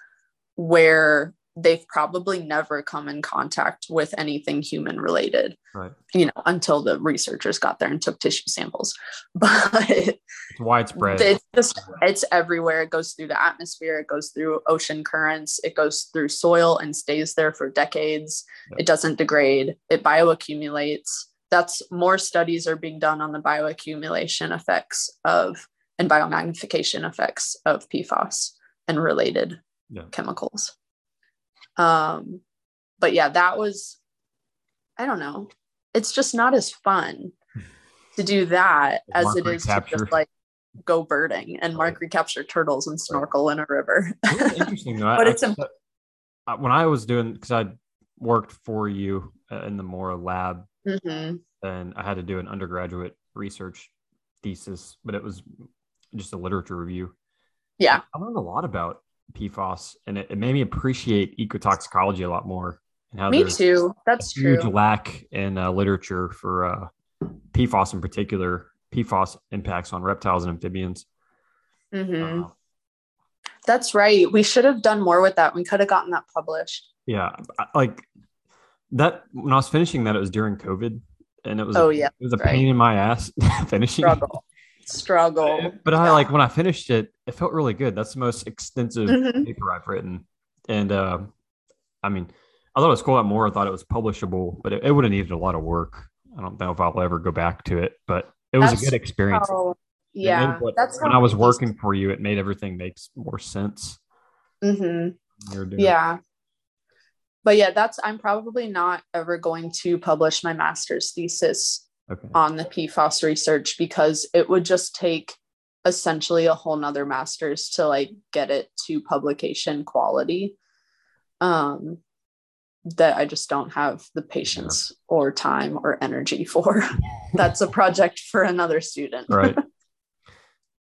where they've probably never come in contact with anything human related, Right. you know, until the researchers got there and took tissue samples. But It's widespread. it's just it's everywhere it goes through the atmosphere it goes through ocean currents it goes through soil and stays there for decades Yeah. it doesn't degrade it bioaccumulates that's more studies are being done on the bioaccumulation effects of and biomagnification effects of pfas and related Yeah. chemicals um but yeah that was i don't know it's just not as fun to do that as it is to just like go birding and mark recapture turtles and snorkel in a river interesting though. But I- it's im- uh, when I was doing because I worked for you in the Mora lab, Mhm. and I had to do an undergraduate research thesis, but it was just a literature review. yeah I learned a lot about PFAS, and it, it made me appreciate ecotoxicology a lot more. And how me too that's huge true lack in uh, literature for uh, PFAS in particular. PFAS impacts on reptiles and amphibians. Mhm. Uh, that's right we should have done more with that we could have gotten that published yeah, like that. When I was finishing that, it was during COVID, and it was Oh, yeah, it was a right. pain in my ass finishing. struggle struggle But I like when I finished it, it felt really good. That's the most extensive Mhm. paper I've written, and uh, I mean, I thought it was cool that more. I thought it was publishable, but it, it would have needed a lot of work. I don't know if I'll ever go back to it, but it was That's a good experience. How- yeah what- that's when I was working for you, it made everything makes more sense. Mhm. when you were doing it. yeah but yeah that's i'm probably not ever going to publish my master's thesis Okay. on the PFAS research because it would just take essentially a whole nother master's to like get it to publication quality. Um that I just don't have the patience or time or energy for. That's a project for another student. right.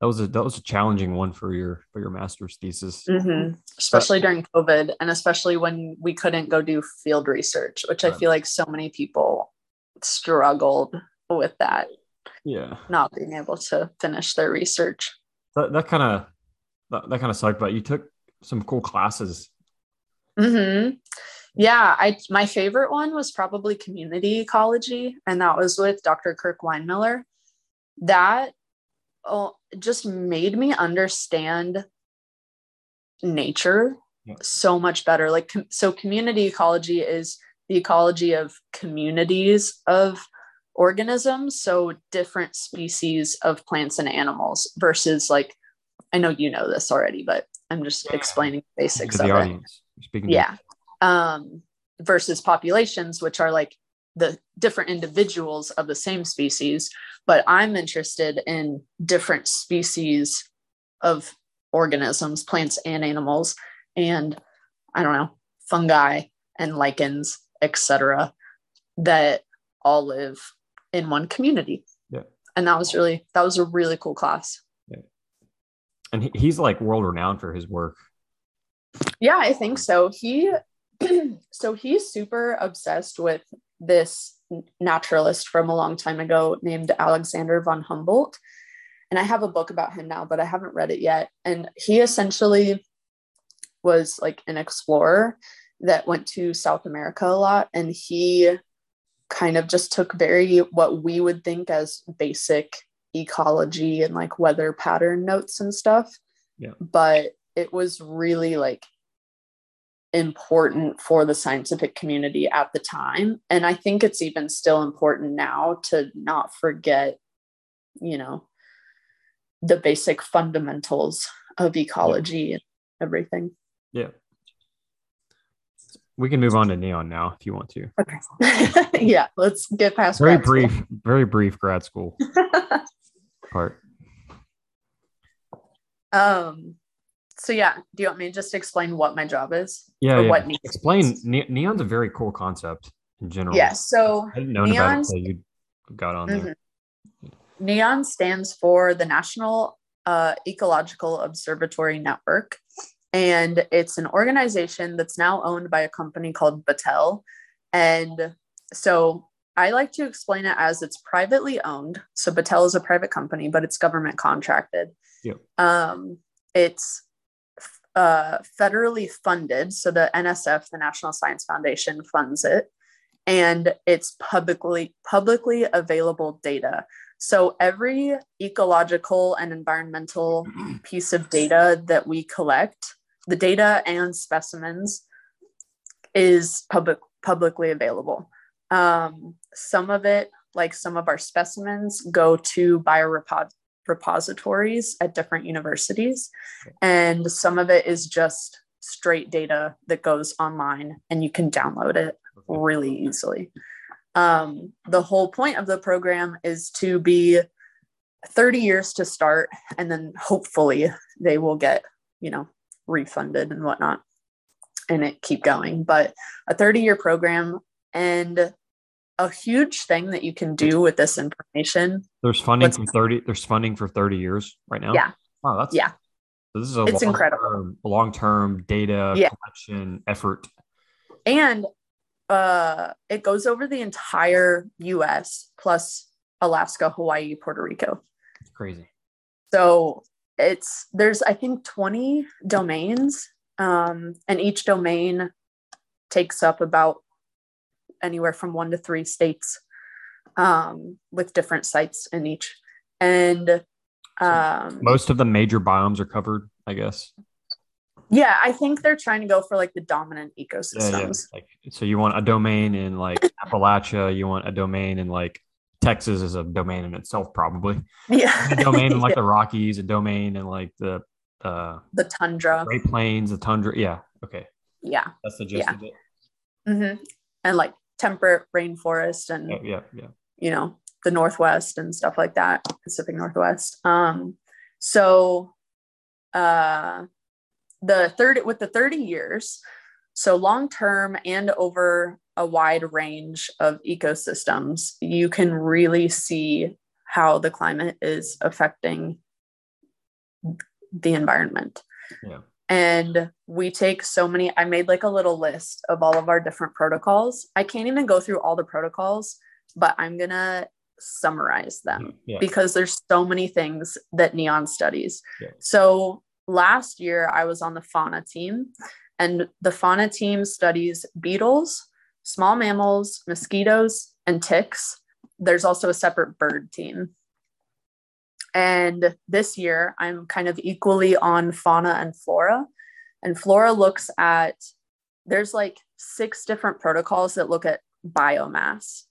That was a that was a challenging one for your for your master's thesis. Mhm. Especially during COVID and especially when we couldn't go do field research, which I feel like so many people struggled with that, Yeah. not being able to finish their research. That that kind of that, that kind of sucked, but you took some cool classes. hmm Yeah, I my favorite one was probably community ecology, and that was with Dr. Kirk Winemiller. That oh, just made me understand nature Yeah. so much better. Like, com- so community ecology is the ecology of communities of organisms, so different species of plants and animals versus like, I know you know this already, but I'm just explaining the basics to of the it. audience. Speaking yeah. Um versus populations which are like the different individuals of the same species but i'm interested in different species of organisms plants and animals and i don't know fungi and lichens etc that all live in one community Yeah. and that was really that was a really cool class Yeah. and he, he's like world renowned for his work. Yeah, I think so. He so he's super obsessed with this naturalist from a long time ago named Alexander von Humboldt. And I have a book about him now, but I haven't read it yet. And he essentially was like an explorer that went to South America a lot, and he kind of just took very what we would think as basic ecology and like weather pattern notes and stuff. Yeah. But it was really like important for the scientific community at the time. And I think it's even still important now to not forget, you know, the basic fundamentals of ecology yeah. and everything. Yeah. We can move on to neon now if you want to. Okay. yeah, let's get past very brief, school. very brief grad school part. Um so yeah, do you want me to just explain what my job is? Yeah, yeah. what explain ne- neon's a very cool concept in general. Yeah, so I didn't know about it you got on mm-hmm. there. Neon stands for the National uh, Ecological Observatory Network, and it's an organization that's now owned by a company called Battelle. And so I like to explain it as it's privately owned. So Battelle is a private company, but it's government contracted. Yep. Um, it's uh, federally funded. So the NSF, the National Science Foundation, funds it, and it's publicly publicly available data. So every ecological and environmental piece of data that we collect, the data and specimens, is public publicly available. Um, some of it, like some of our specimens, go to biorepositories repositories at different universities. And some of it is just straight data that goes online and you can download it really easily. Um, the whole point of the program is to be 30 years to start, and then hopefully they will get, you know, refunded and whatnot and it keep going. But a 30 year program and a huge thing that you can do with this information. There's funding for 30 there's funding for 30 years right now. Yeah. Wow, that's yeah. So this is a it's long incredible long-term data yeah. collection effort. And uh it goes over the entire US plus Alaska, Hawaii, Puerto Rico. It's crazy. So it's there's I think 20 domains um and each domain takes up about anywhere from one to three states um, with different sites in each. And um, most of the major biomes are covered, I guess. Yeah, I think they're trying to go for like the dominant ecosystems. Yeah, yeah. Like, so you want a domain in like Appalachia, you want a domain in like Texas is a domain in itself, probably. Yeah. a domain in like yeah. the Rockies, a domain in like the uh the tundra, the Great Plains, the tundra. Yeah. Okay. Yeah. That's the gist of it. Mm-hmm. And like temperate rainforest and yeah, yeah, yeah. you know the northwest and stuff like that pacific northwest um so uh the third with the 30 years so long term and over a wide range of ecosystems you can really see how the climate is affecting the environment yeah and we take so many i made like a little list of all of our different protocols i can't even go through all the protocols but i'm gonna summarize them mm, yeah. because there's so many things that neon studies yeah. so last year i was on the fauna team and the fauna team studies beetles small mammals mosquitoes and ticks there's also a separate bird team and this year, I'm kind of equally on fauna and flora. And flora looks at, there's like six different protocols that look at biomass.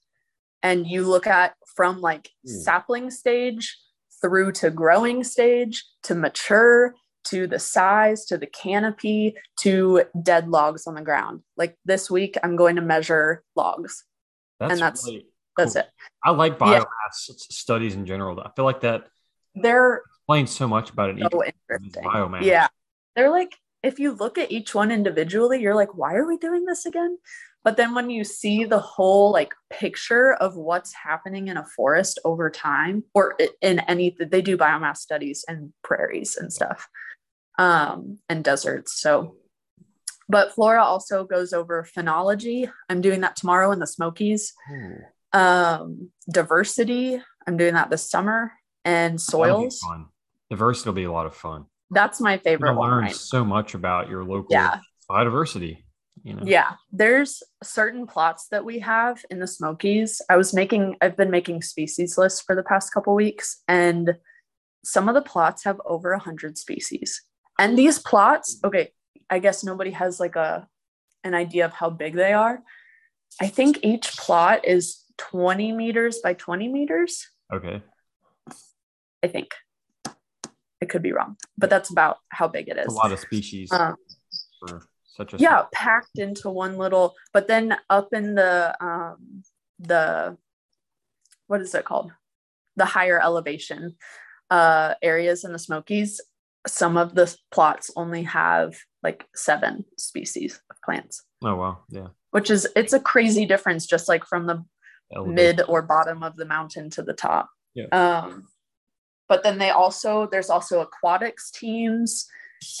And you look at from like mm. sapling stage through to growing stage to mature to the size to the canopy to dead logs on the ground. Like this week, I'm going to measure logs. That's and that's really cool. that's it. I like biomass yeah. studies in general. I feel like that they're explains so much about an so interesting. biomass. Yeah, they're like if you look at each one individually, you're like, why are we doing this again? But then when you see the whole like picture of what's happening in a forest over time, or in any, they do biomass studies and prairies and stuff, um, and deserts. So, but Flora also goes over phenology. I'm doing that tomorrow in the Smokies. Um, diversity. I'm doing that this summer and soils. Diversity will be a lot of fun. That's my favorite you. Learn right? so much about your local yeah. biodiversity. you know. Yeah, there's certain plots that we have in the Smokies. I was making, I've been making species lists for the past couple weeks, and some of the plots have over a hundred species. And these plots, okay, I guess nobody has like a an idea of how big they are. I think each plot is 20 meters by 20 meters. Okay. I think. I could be wrong, but that's about how big it is. A lot of species Um, for such a yeah packed into one little but then up in the um the what is it called the higher elevation uh areas in the smokies some of the plots only have like seven species of plants Oh wow, yeah. which is it's a crazy difference just like from the Elevation. mid or bottom of the mountain to the top. Yeah. Um, but then they also there's also aquatics teams,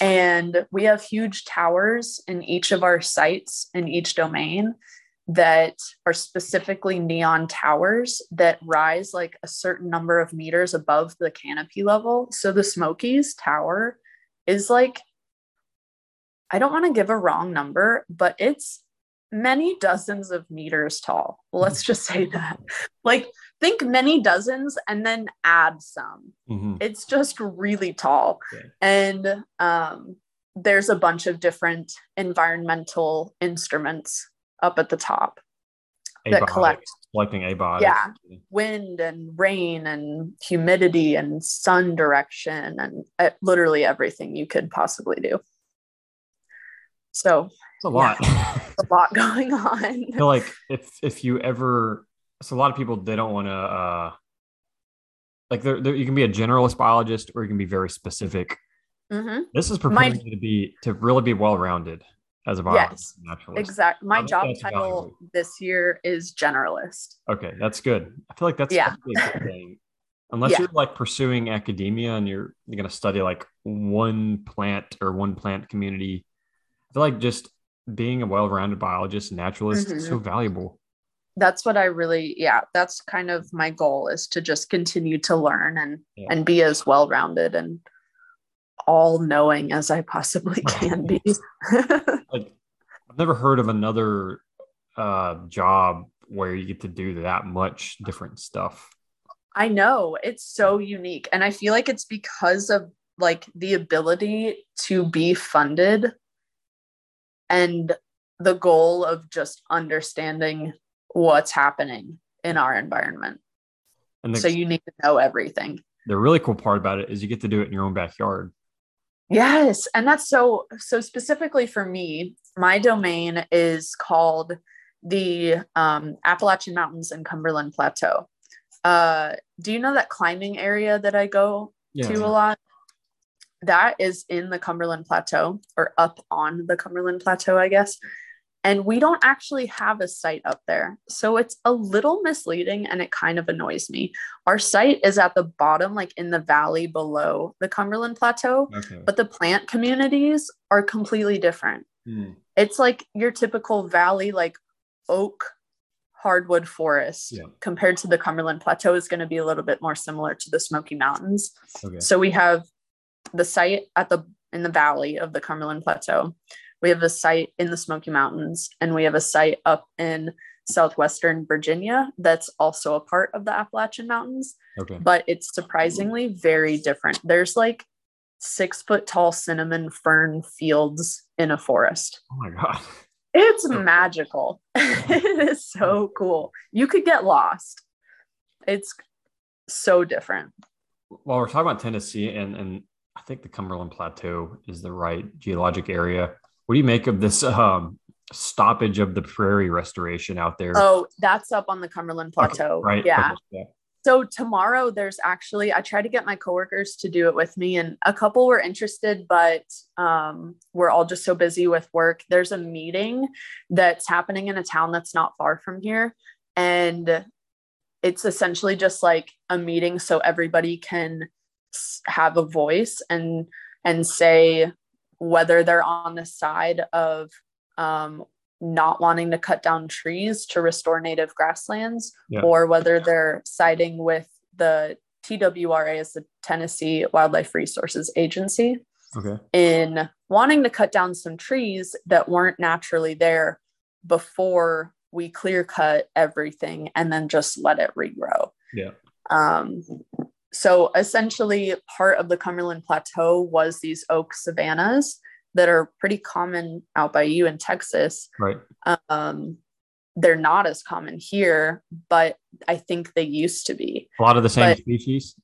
and we have huge towers in each of our sites in each domain that are specifically neon towers that rise like a certain number of meters above the canopy level. So the Smokies Tower is like I don't want to give a wrong number, but it's many dozens of meters tall. Let's just say that. Like, think many dozens and then add some. Mhm. It's just really tall. Okay. And um, there's a bunch of different environmental instruments up at the top that Abiotics, collect collecting abiotics. Yeah. wind and rain and humidity and sun direction and uh, literally everything you could possibly do. So, It's a lot. a lot going on. I feel like if if you ever so a lot of people they don't want to uh like there you can be a generalist biologist or you can be very specific hmm this is My- preparing you to be to really be well rounded as a biologist Yes, naturalist Exactly. My job title this year is generalist. okay that's good i feel like that's Yeah. a good thing unless Yeah. you're like pursuing academia and you're, you're going to study like one plant or one plant community i feel like just being a well-rounded biologist and naturalist is Mm-hmm. so valuable That's what I really, yeah, that's kind of my goal is to just continue to learn and Yeah. and be as well rounded and all knowing as I possibly can be. like I've never heard of another uh job where you get to do that much different stuff. I know it's so unique. And I feel like it's because of like the ability to be funded and the goal of just understanding what's happening in our environment. And the, So you need to know everything. the really cool part about it is you get to do it in your own backyard. Yes, and that's so so specifically for me, my domain is called the um, Appalachian Mountains and Cumberland Plateau. Uh, do you know that climbing area that I go Yeah. to a lot? That is in the Cumberland Plateau or up on the Cumberland Plateau, I guess. And we don't actually have a site up there. So it's a little misleading and it kind of annoys me. Our site is at the bottom, like in the valley below the Cumberland Plateau Okay. but the plant communities are completely different. Hmm. It's like your typical valley, like oak hardwood forest, Yeah. compared to the Cumberland Plateau, is going to be a little bit more similar to the Smoky Mountains. Okay. So we have the site at the in the valley of the Cumberland Plateau. We have a site in the Smoky Mountains, and we have a site up in southwestern Virginia that's also a part of the Appalachian Mountains Okay. but it's surprisingly very different. There's like six foot tall cinnamon fern fields in a forest. Oh my god. It's magical. it is so cool. You could get lost. It's so different. While we're talking about Tennessee and and I think the Cumberland Plateau is the right geologic area. What do you make of this um stoppage of the prairie restoration out there? Oh, that's up on the Cumberland Okay, Plateau. right. Yeah. Okay, yeah. So tomorrow there's actually I tried to get my coworkers to do it with me and a couple were interested but um, we're all just so busy with work. There's a meeting that's happening in a town that's not far from here and it's essentially just like a meeting so everybody can have a voice and and say whether they're on the side of um, not wanting to cut down trees to restore native grasslands Yeah. or whether they're siding with the TWRA as the Tennessee Wildlife Resources Agency Okay. in wanting to cut down some trees that weren't naturally there before we clear cut everything and then just let it regrow. Yeah. Um, so essentially, part of the Cumberland Plateau was these oak savannas that are pretty common out by you in Texas. Right. Um, they're not as common here, but I think they used to be. A lot of the same But- species,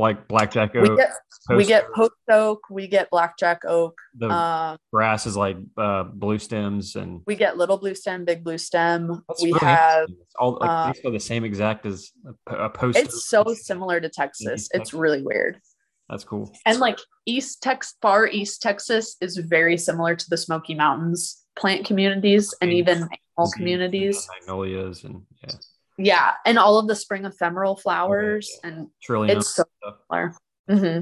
like blackjack We oak. get we get post oak, we get blackjack oak, the um, grass is like uh, blue stems and we get little blue stem, big blue stem. We really have. It's all like uh, basically the same exact as a, post. it's so similar to Texas. It's Texas. really weird. That's cool. And like East Tex far East Texas is very similar to the Smoky Mountains plant communities and And even animal communities. magnolias and yeah, Yeah. And all of the spring ephemeral flowers and trillium. it's so similar. hmm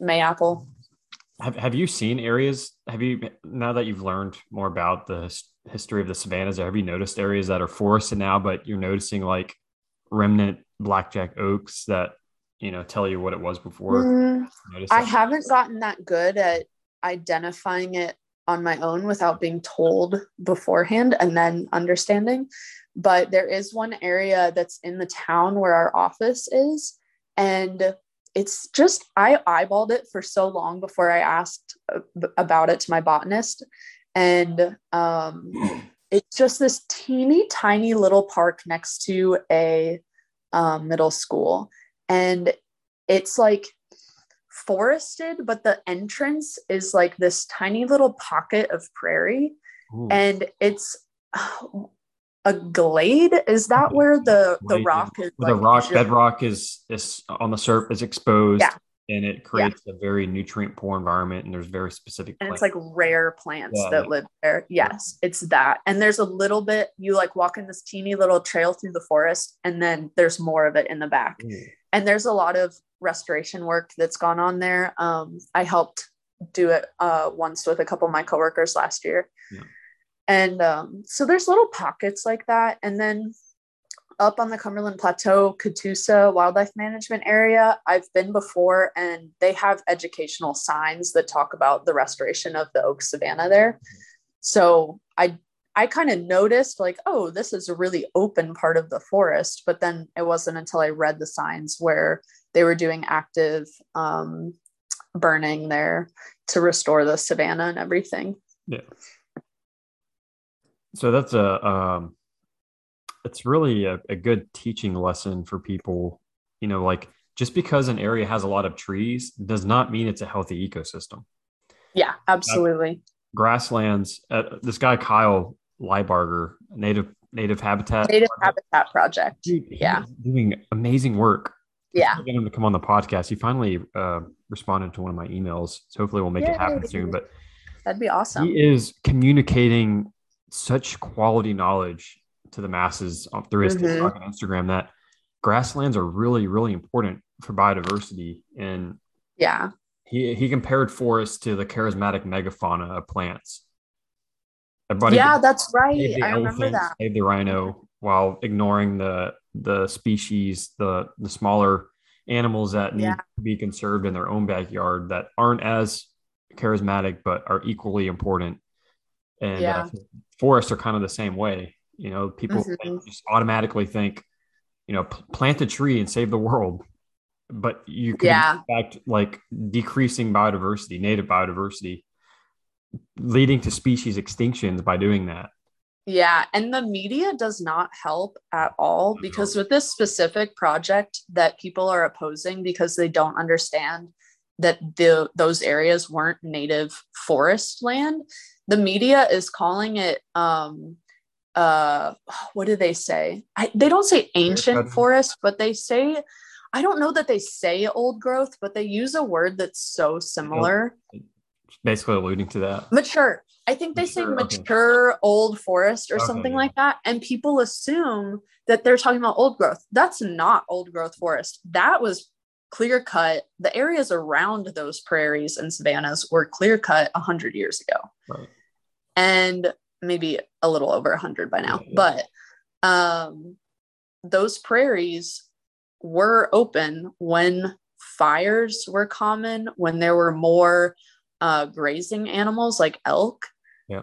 Mayapple. Have Have you seen areas? Have you now that you've learned more about the history of the savannas? Have you noticed areas that are forested now, but you're noticing like remnant blackjack oaks that you know tell you what it was before? Mm, I haven't gotten that good at identifying it on my own without being told beforehand and then understanding. But there is one area that's in the town where our office is. And it's just, I eyeballed it for so long before I asked about it to my botanist. And um, it's just this teeny tiny little park next to a um, middle school. And it's like forested, but the entrance is like this tiny little pocket of prairie, Ooh, and it's a glade. Is that where the the rock is? where the rock bedrock is is on the surface is exposed, Yeah. and it creates a very nutrient poor environment, and there's very specific. and it's like rare plants Yeah, that live there. Yes, it's that. And there's a little bit. You like walk in this teeny little trail through the forest, and then there's more of it in the back. Ooh. And there's a lot of restoration work that's gone on there. Um, I helped do it uh, once with a couple of my coworkers last year. Yeah. And um, so there's little pockets like that. And then up on the Cumberland Plateau, Catoosa Wildlife Management Area, I've been before and they have educational signs that talk about the restoration of the oak savanna there. So I I kind of noticed like, oh, this is a really open part of the forest. But then it wasn't until I read the signs where they were doing active um, burning there to restore the savanna and everything. Yeah. So that's a um it's really a, a good teaching lesson for people, you know, like just because an area has a lot of trees does not mean it's a healthy ecosystem. Yeah, absolutely. Grasslands, uh, this guy Kyle Lybarger, native native habitat. Native Habitat Project. Dude, yeah. doing amazing work. Yeah. getting him to come on the podcast. He finally uh, responded to one of my emails. So hopefully we'll make it happen soon. But That'd be awesome. he is communicating such quality knowledge to the masses on- through his Mhm. TikTok and Instagram that grasslands are really, really important for biodiversity. And Yeah. he he compared forests to the charismatic megafauna of plants. Everybody Yeah, that's right. save I remember that. save the rhino, while ignoring the the species, the the smaller animals that need Yeah. to be conserved in their own backyard that aren't as charismatic but are equally important. And Yeah. uh, forests are kind of the same way. You know, people Mhm. just automatically think, you know, p- plant a tree and save the world. But you can Yeah. in fact like decreasing biodiversity, native biodiversity, leading to species extinctions by doing that. Yeah, and the media does not help at all because with this specific project that people are opposing because they don't understand that the those areas weren't native forest land, the media is calling it um uh what do they say? I, they don't say ancient forest, but they say I don't know that they say old growth, but they use a word that's so similar Basically alluding to that. mature i think they Mature, say okay. mature old forest or Okay, something yeah. like that and people assume that they're talking about old growth that's not old growth forest that was clear cut the areas around those prairies and savannas were clear cut 100 years ago Right. and maybe a little over 100 by now Yeah, yeah. but um those prairies were open when fires were common when there were more uh, grazing animals like elk. Yeah.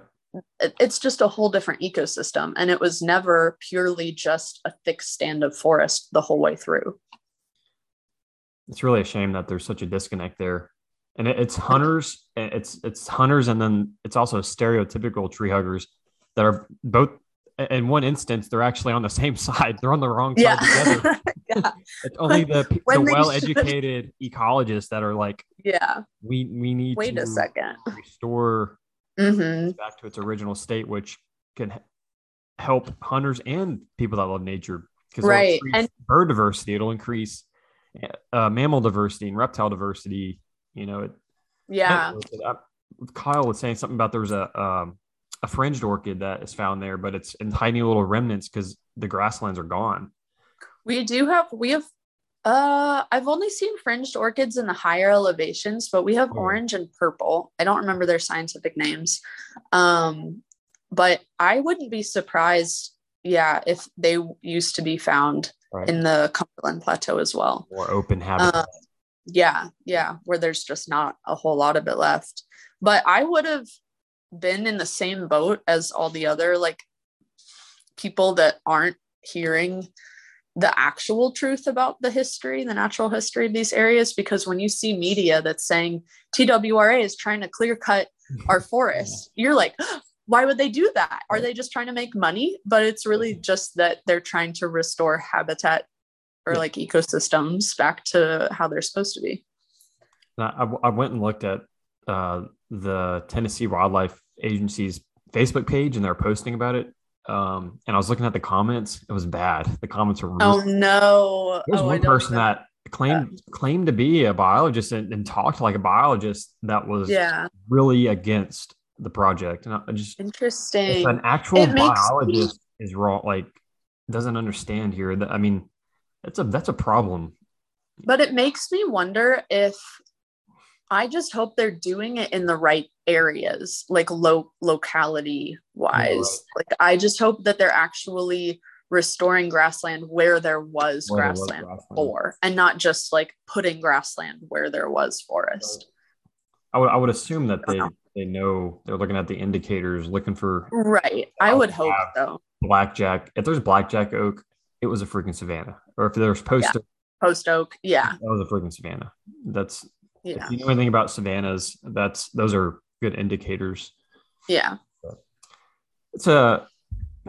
It, it's just a whole different ecosystem. And it was never purely just a thick stand of forest the whole way through. It's really a shame that there's such a disconnect there. And it, it's hunters, it's it's hunters, and then it's also stereotypical tree huggers that are both in one instance, they're actually on the same side. They're on the wrong side Yeah. together. yeah. It's only the, the they should. well-educated ecologists that are like, Yeah. we we need Wait to a second. restore hmm back to its original state, which can help hunters and people that love nature. Because Right, and- bird diversity, it'll increase uh, mammal diversity and reptile diversity. You know, it, Yeah. Kyle was saying something about there was a um, a fringed orchid that is found there, but it's in tiny little remnants because the grasslands are gone. We do have, we have, uh, I've only seen fringed orchids in the higher elevations, but we have Oh. orange and purple. I don't remember their scientific names. Um, but I wouldn't be surprised, yeah, if they used to be found Right. in the Cumberland Plateau as well. Or open habitat. Um, yeah, yeah, where there's just not a whole lot of it left. But I would have been in the same boat as all the other like people that aren't hearing the actual truth about the history, the natural history of these areas. Because when you see media that's saying TWRA is trying to clear cut our forests, you're like, why would they do that? Are they just trying to make money? But it's really just that they're trying to restore habitat or like ecosystems back to how they're supposed to be. I, I- I went and looked at uh, the Tennessee Wildlife Agency's Facebook page, and they're posting about it. Um, and I was looking at the comments; it was bad. The comments were. Oh Really, no! there was oh, one person that claimed claimed to be a biologist and, and talked like a biologist that was Yeah, really against the project. And I just, interesting. an actual makes me- biologist is wrong, like doesn't understand here, that I mean, that's a that's a problem. But it makes me wonder if I just hope they're doing it in the right areas, like low locality wise. Like I just hope that they're actually restoring grassland where there was Where there was grassland grassland. before and not just like putting grassland where there was forest. I would I would assume that they Uh-huh. they know they're looking at the indicators, looking for Right. I would hope so. blackjack. If there's blackjack oak, it was a freaking savanna. Or if there's post oak, Post oak. Yeah. that was a freaking savanna. That's Yeah. if you know anything about savannas, that's those are good indicators. Yeah. It's a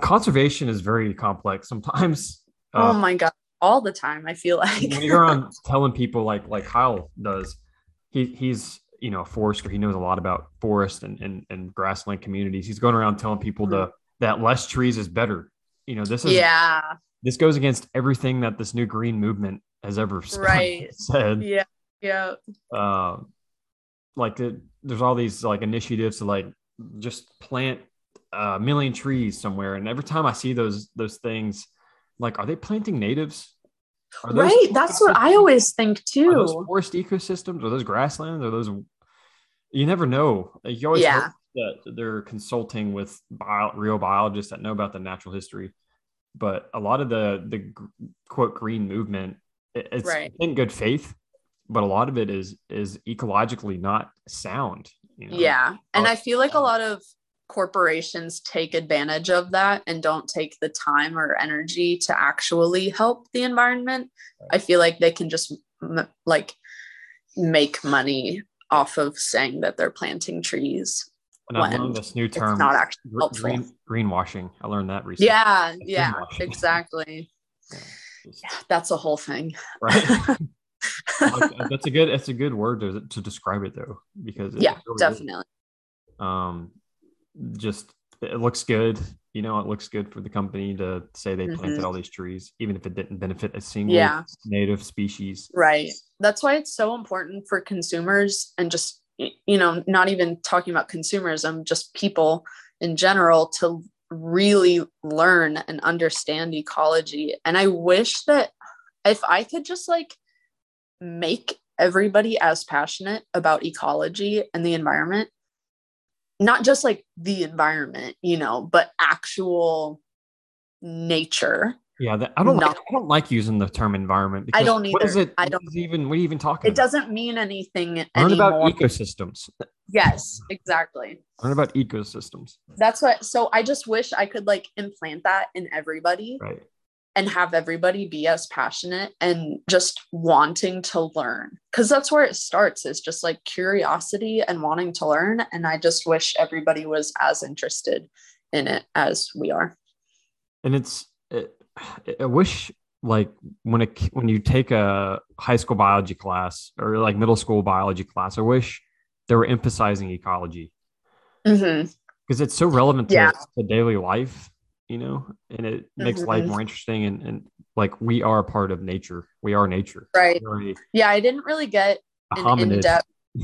conservation is very complex. Sometimes oh uh, my god. All the time, I feel like. when you're around telling people like like Kyle does, he he's you know a forester. He knows a lot about forest and and, and grassland communities. He's going around telling people to that less trees is better. You know this is yeah. this goes against everything that this new green movement has ever Right. said. Yeah. Yeah. Um, like the, there's all these like initiatives to like just plant a million trees somewhere, and every time I see those those things, like are they planting natives? Right. That's what I always think Are those too. forest ecosystems? Are those grasslands? Are those? You never know. Like, You always Yeah. that they're consulting with bio, real biologists that know about the natural history, but a lot of the the quote green movement, it- it's Right. in good faith, but a lot of it is is ecologically not sound. You know? Yeah. And Oh, I feel like a lot of corporations take advantage of that and don't take the time or energy to actually help the environment. I feel like they can just m- like make money off of saying that they're planting trees. and I've learned this new It's term, not actually helpful. green, greenwashing. I learned that recently. Yeah, It's yeah, exactly. Yeah, just- Yeah, that's a whole thing. right. That's a good that's a good word to, to describe it though because yeah, really is. definitely. um just it looks good you know it looks good for the company to say they planted Mhm. all these trees even if it didn't benefit a single Yeah. native species Right. That's why it's so important for consumers and just, you know, not even talking about consumerism, just people in general to really learn and understand ecology. And I wish that if I could just like make everybody as passionate about ecology and the environment, not just like the environment, you know, but actual nature. yeah that, i don't like, i don't like using the term environment I don't what is either. it I don't- even what are you even talking It about doesn't mean anything learn anymore. about ecosystems yes, exactly. Learn about ecosystems. That's what so I just wish I could like implant that in everybody Right. And have everybody be as passionate and just wanting to learn because that's where it starts is just like curiosity and wanting to learn and i just wish everybody was as interested in it as we are and it's it, i wish like when it when you take a high school biology class or like middle school biology class i wish they were emphasizing ecology mm-hmm. because it's so relevant to, Yeah. to daily life you know and it makes life more interesting and, and like we are a part of nature. We are nature. Right. A, yeah i didn't really get an in-depth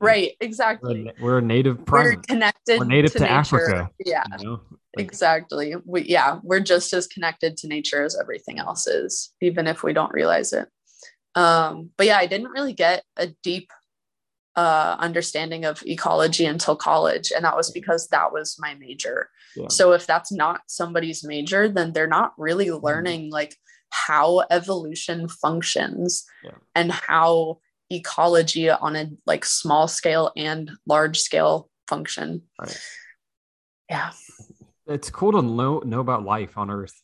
right we're, exactly a, we're a native we're connected We're native to nature. Africa. yeah you know Like, exactly. We yeah we're just as connected to nature as everything else is even if we don't realize it. Um but yeah i didn't really get a deep uh understanding of ecology until college and that was because that was my major Yeah. so if that's not somebody's major then they're not really mm-hmm. learning like how evolution functions Yeah. and how ecology on a like small scale and large scale function Right. yeah it's cool to know know about life on earth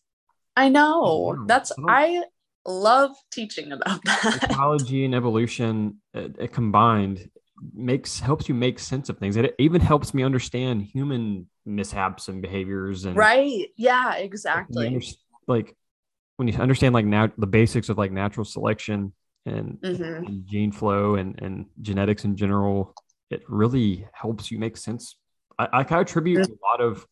I know. Yeah, That's I I love teaching about that. ecology and evolution it, it combined makes helps you make sense of things it even helps me understand human mishaps and behaviors and right? Yeah, like, when you exactly. like when you understand like now the basics of like natural selection and, Mhm. and gene flow and and genetics in general it really helps you make sense i, I kind of attribute a lot of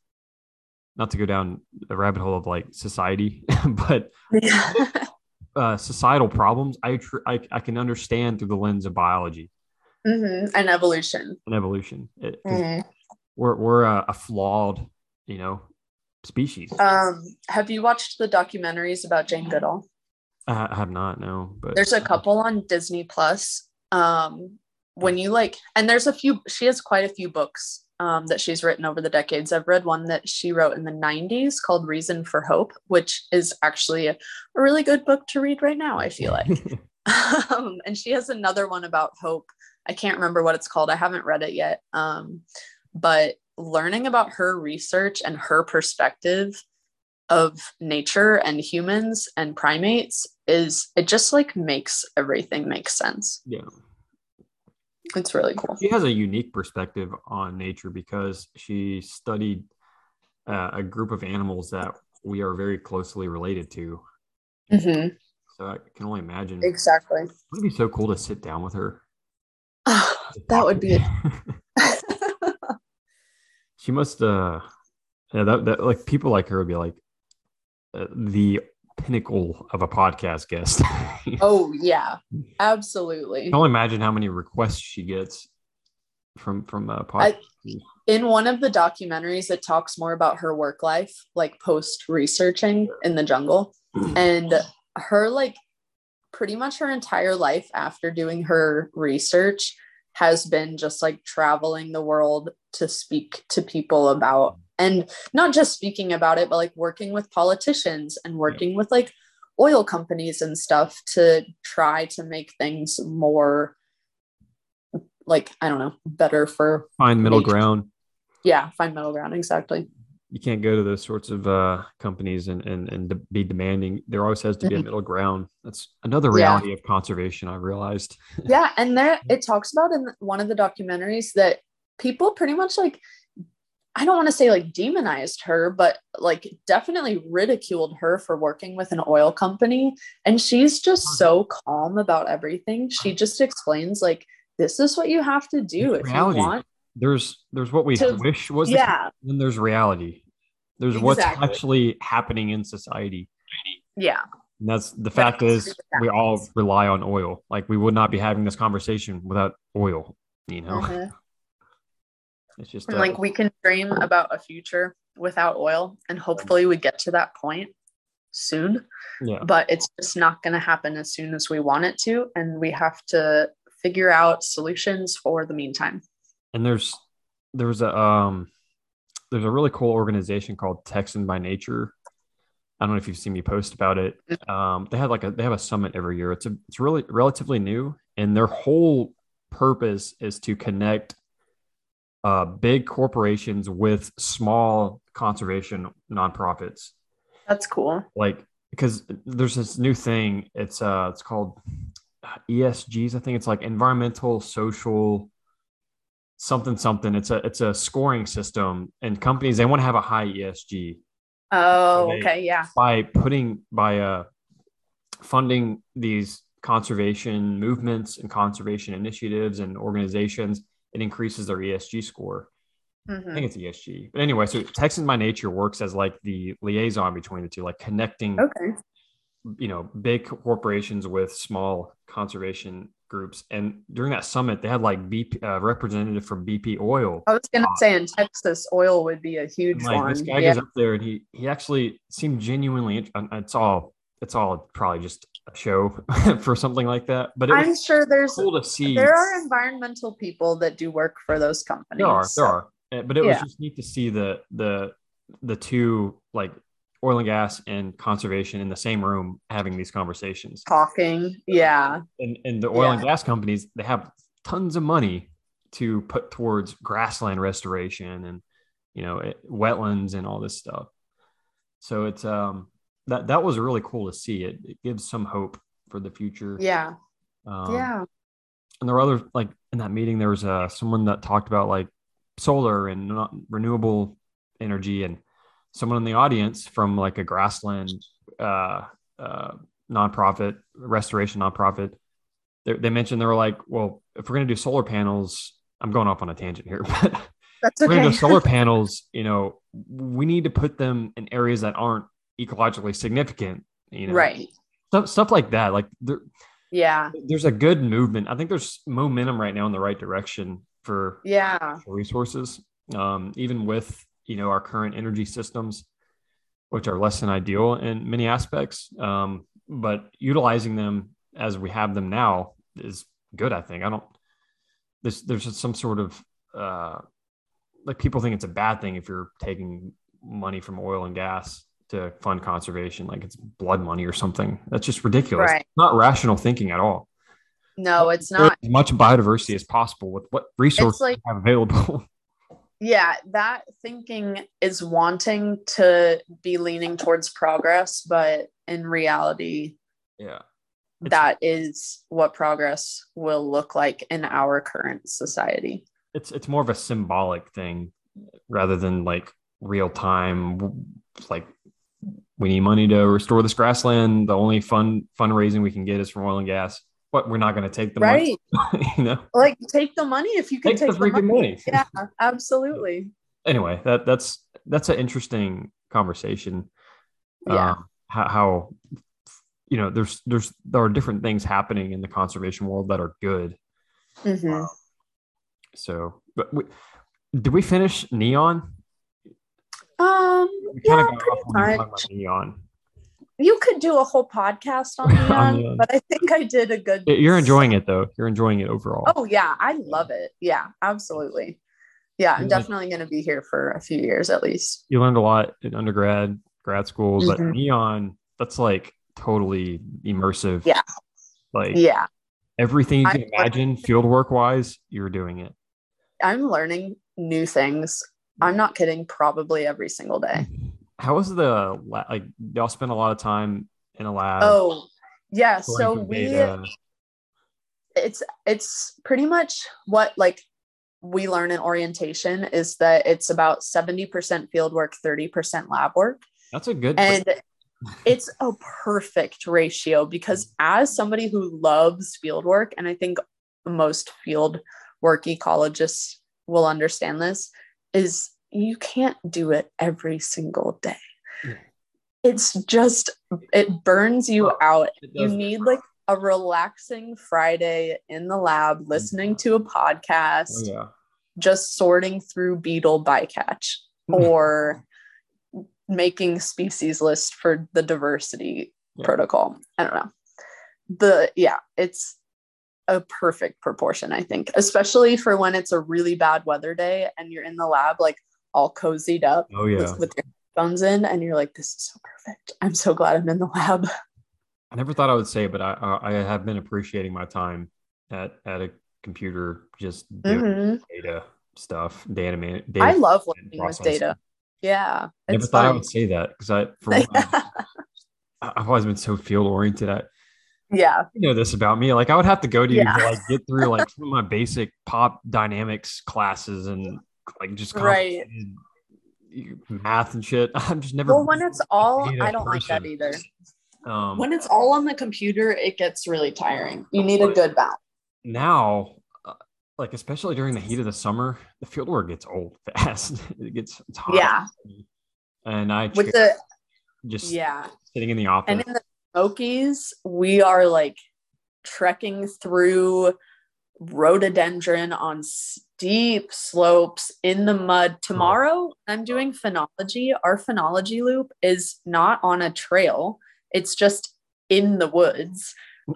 not to go down a rabbit hole of like society but uh, societal problems I, tr- I i can understand through the lens of biology Mhm. And evolution. an evolution It- Mhm. we're we're a, a flawed you know species Um, have you watched the documentaries about Jane Goodall? I, I have not no but There's a couple on Disney Plus. Um, when you like, and there's a few. She has quite a few books um, that she's written over the decades. I've read one that she wrote in the 90s called Reason for Hope, which is actually a, a really good book to read right now. I feel like. um, and she has another one about hope. I can't remember what it's called. I haven't read it yet. Um, but learning about her research and her perspective of nature and humans and primates is it just like makes everything make sense. yeah It's really cool. she has a unique perspective on nature because she studied uh, a group of animals that we are very closely related to Mhm. so i can only imagine Exactly. it would be so cool to sit down with her that would be she must uh yeah that, that like people like her would be like uh, the pinnacle of a podcast guest. Oh yeah, absolutely. can only imagine how many requests she gets from from uh podcast in one of the documentaries it talks more about her work life like post researching in the jungle. And her like pretty much her entire life after doing her research has been just like traveling the world to speak to people about and not just speaking about it but like working with politicians and working with like oil companies and stuff to try to make things more like i don't know better for find middle nature. ground. Yeah find middle ground exactly you can't go to those sorts of uh, companies and, and and be demanding. There always has to be a Mhm. middle ground. That's another Yeah. reality of conservation. I realized. yeah and there it talks about in one of the documentaries that people pretty much like i don't want to say like demonized her but like definitely ridiculed her for working with an oil company and she's just so calm about everything she just explains like this is what you have to do It's if reality. you want There's there's what we To- wish was. yeah The, then there's reality. There's what's actually happening in society. yeah And that's the fact is That's- we all rely on oil. Like we would not be having this conversation without oil. You know, Mhm. it's just and uh, like we can dream about a future without oil and hopefully we get to that point soon yeah. but it's just not going to happen as soon as we want it to and we have to figure out solutions for the meantime and there's there's a um there's a really cool organization called Texan by Nature. I don't know if you've seen me post about it. Um, they have like a they have a summit every year. It's a it's really relatively new, and their whole purpose is to connect uh, big corporations with small conservation nonprofits. That's cool. Like because there's this new thing. It's uh it's called ESGs. I think it's like environmental, social, something something. It's a it's a scoring system, and companies they want to have a high ESG. Oh, they- okay, yeah. by putting by uh funding these conservation movements and conservation initiatives and organizations it increases their esg score i Mhm. think it's esg but anyway so texans by nature works as like the liaison between the two like connecting Okay. you know big corporations with small conservation groups and during that summit they had like bp uh, representative from bp oil I was gonna Uh, say in Texas, oil would be a huge like one. this guy yeah. goes up there and he he actually seemed genuinely it's all it's all probably just a show for something like that but I'm sure there's cool to see there are environmental people that do work for those companies. there are there are Uh, but it was just neat to see the the the two like oil and gas and conservation in the same room having these conversations talking. Yeah. and and the oil and gas companies they have tons of money to put towards grassland restoration and you know it, wetlands and all this stuff so it's um that that was really cool to see it it gives some hope for the future Yeah. um, yeah. and there were other like in that meeting there was uh someone that talked about like solar and not renewable energy and someone in the audience from like a grassland uh uh nonprofit restoration nonprofit they, they mentioned they were like well if we're going to do solar panels i'm going off on a tangent here but That's if we're going to do solar panels you know we need to put them in areas that aren't ecologically significant you know right. stuff, stuff like that like there, Yeah. there's a good movement. I think there's momentum right now in the right direction for Yeah. resources. Um, even with you know our current energy systems, which are less than ideal in many aspects, um, but utilizing them as we have them now is good. I think I don't. There's there's just some sort of uh, like people think it's a bad thing if you're taking money from oil and gas to fund conservation, like it's blood money or something. That's just ridiculous. Right. Not rational thinking at all No, it's not. as much biodiversity as possible with what resources like- we have available. Yeah, that thinking is wanting to be leaning towards progress, but in reality, yeah. It's- that is what progress will look like in our current society. It's it's more of a symbolic thing rather than like real time like we need money to restore this grassland. The only fund fundraising we can get is from oil and gas. But we're not going to take the Right. money. you know, Like take the money if you can take, take, the freaking money. Yeah, absolutely. Anyway, that that's that's an interesting conversation. Yeah. Um, how, how you know there's there's there are different things happening in the conservation world that are good. Mhm. So, but we, did we finish Neon? Um, We yeah, pretty off when we were talking much. Neon. You could do a whole podcast on On Neon, Neon. but I think I did a good. You're enjoying it though. You're enjoying it overall. Oh yeah, I love it. Yeah, absolutely. Yeah, I'm definitely going to be here for a few years at least. You learned a lot in undergrad, grad school, but Mhm. Neon, that's like totally immersive. Yeah. Like Yeah, everything you can I'm- imagine field work wise, you're doing it. I'm learning new things. I'm not kidding. Probably every single day. How was the like? Y'all spent a lot of time in a lab. Oh, yeah. So we data. it's it's pretty much what like we learn in orientation is that it's about 70% field work 30% lab work that's a good. and it's a perfect ratio because as somebody who loves field work and i think most field work ecologists will understand this is you can't do it every single day it's just it burns you out you need like a relaxing friday in the lab listening to a podcast Oh, yeah. just sorting through beetle bycatch or making species list for the diversity Yeah. protocol. I don't know. The yeah, it's a perfect proportion, I think, especially for when it's a really bad weather day and you're in the lab like all cozied up Oh yeah. with, with your phones in and you're like, this is so perfect. I'm so glad I'm in the lab. I never thought I would say, but I I I have been appreciating my time at at a computer just doing Mhm. data. stuff, data man. I Data love working with data. Yeah, I Never thought I would say that because I, for I- I've always been so field oriented. I yeah, you know this about me. Like I would have to go to you Yeah. to like get through like some of my basic pop dynamics classes and like just Right. math and shit. I'm just never. well, when it's all, I don't like that either. um, When it's all on the computer, it gets really tiring. You need a good balance. now, uh, like especially during the heat of the summer, the field work gets old fast. it gets it's hot. Yeah. and I With the just yeah, sitting in the office. and in the Smokies, we are like trekking through rhododendron on steep slopes in the mud. Tomorrow, I'm doing phenology. Our phenology loop is not on a trail; it's just in the woods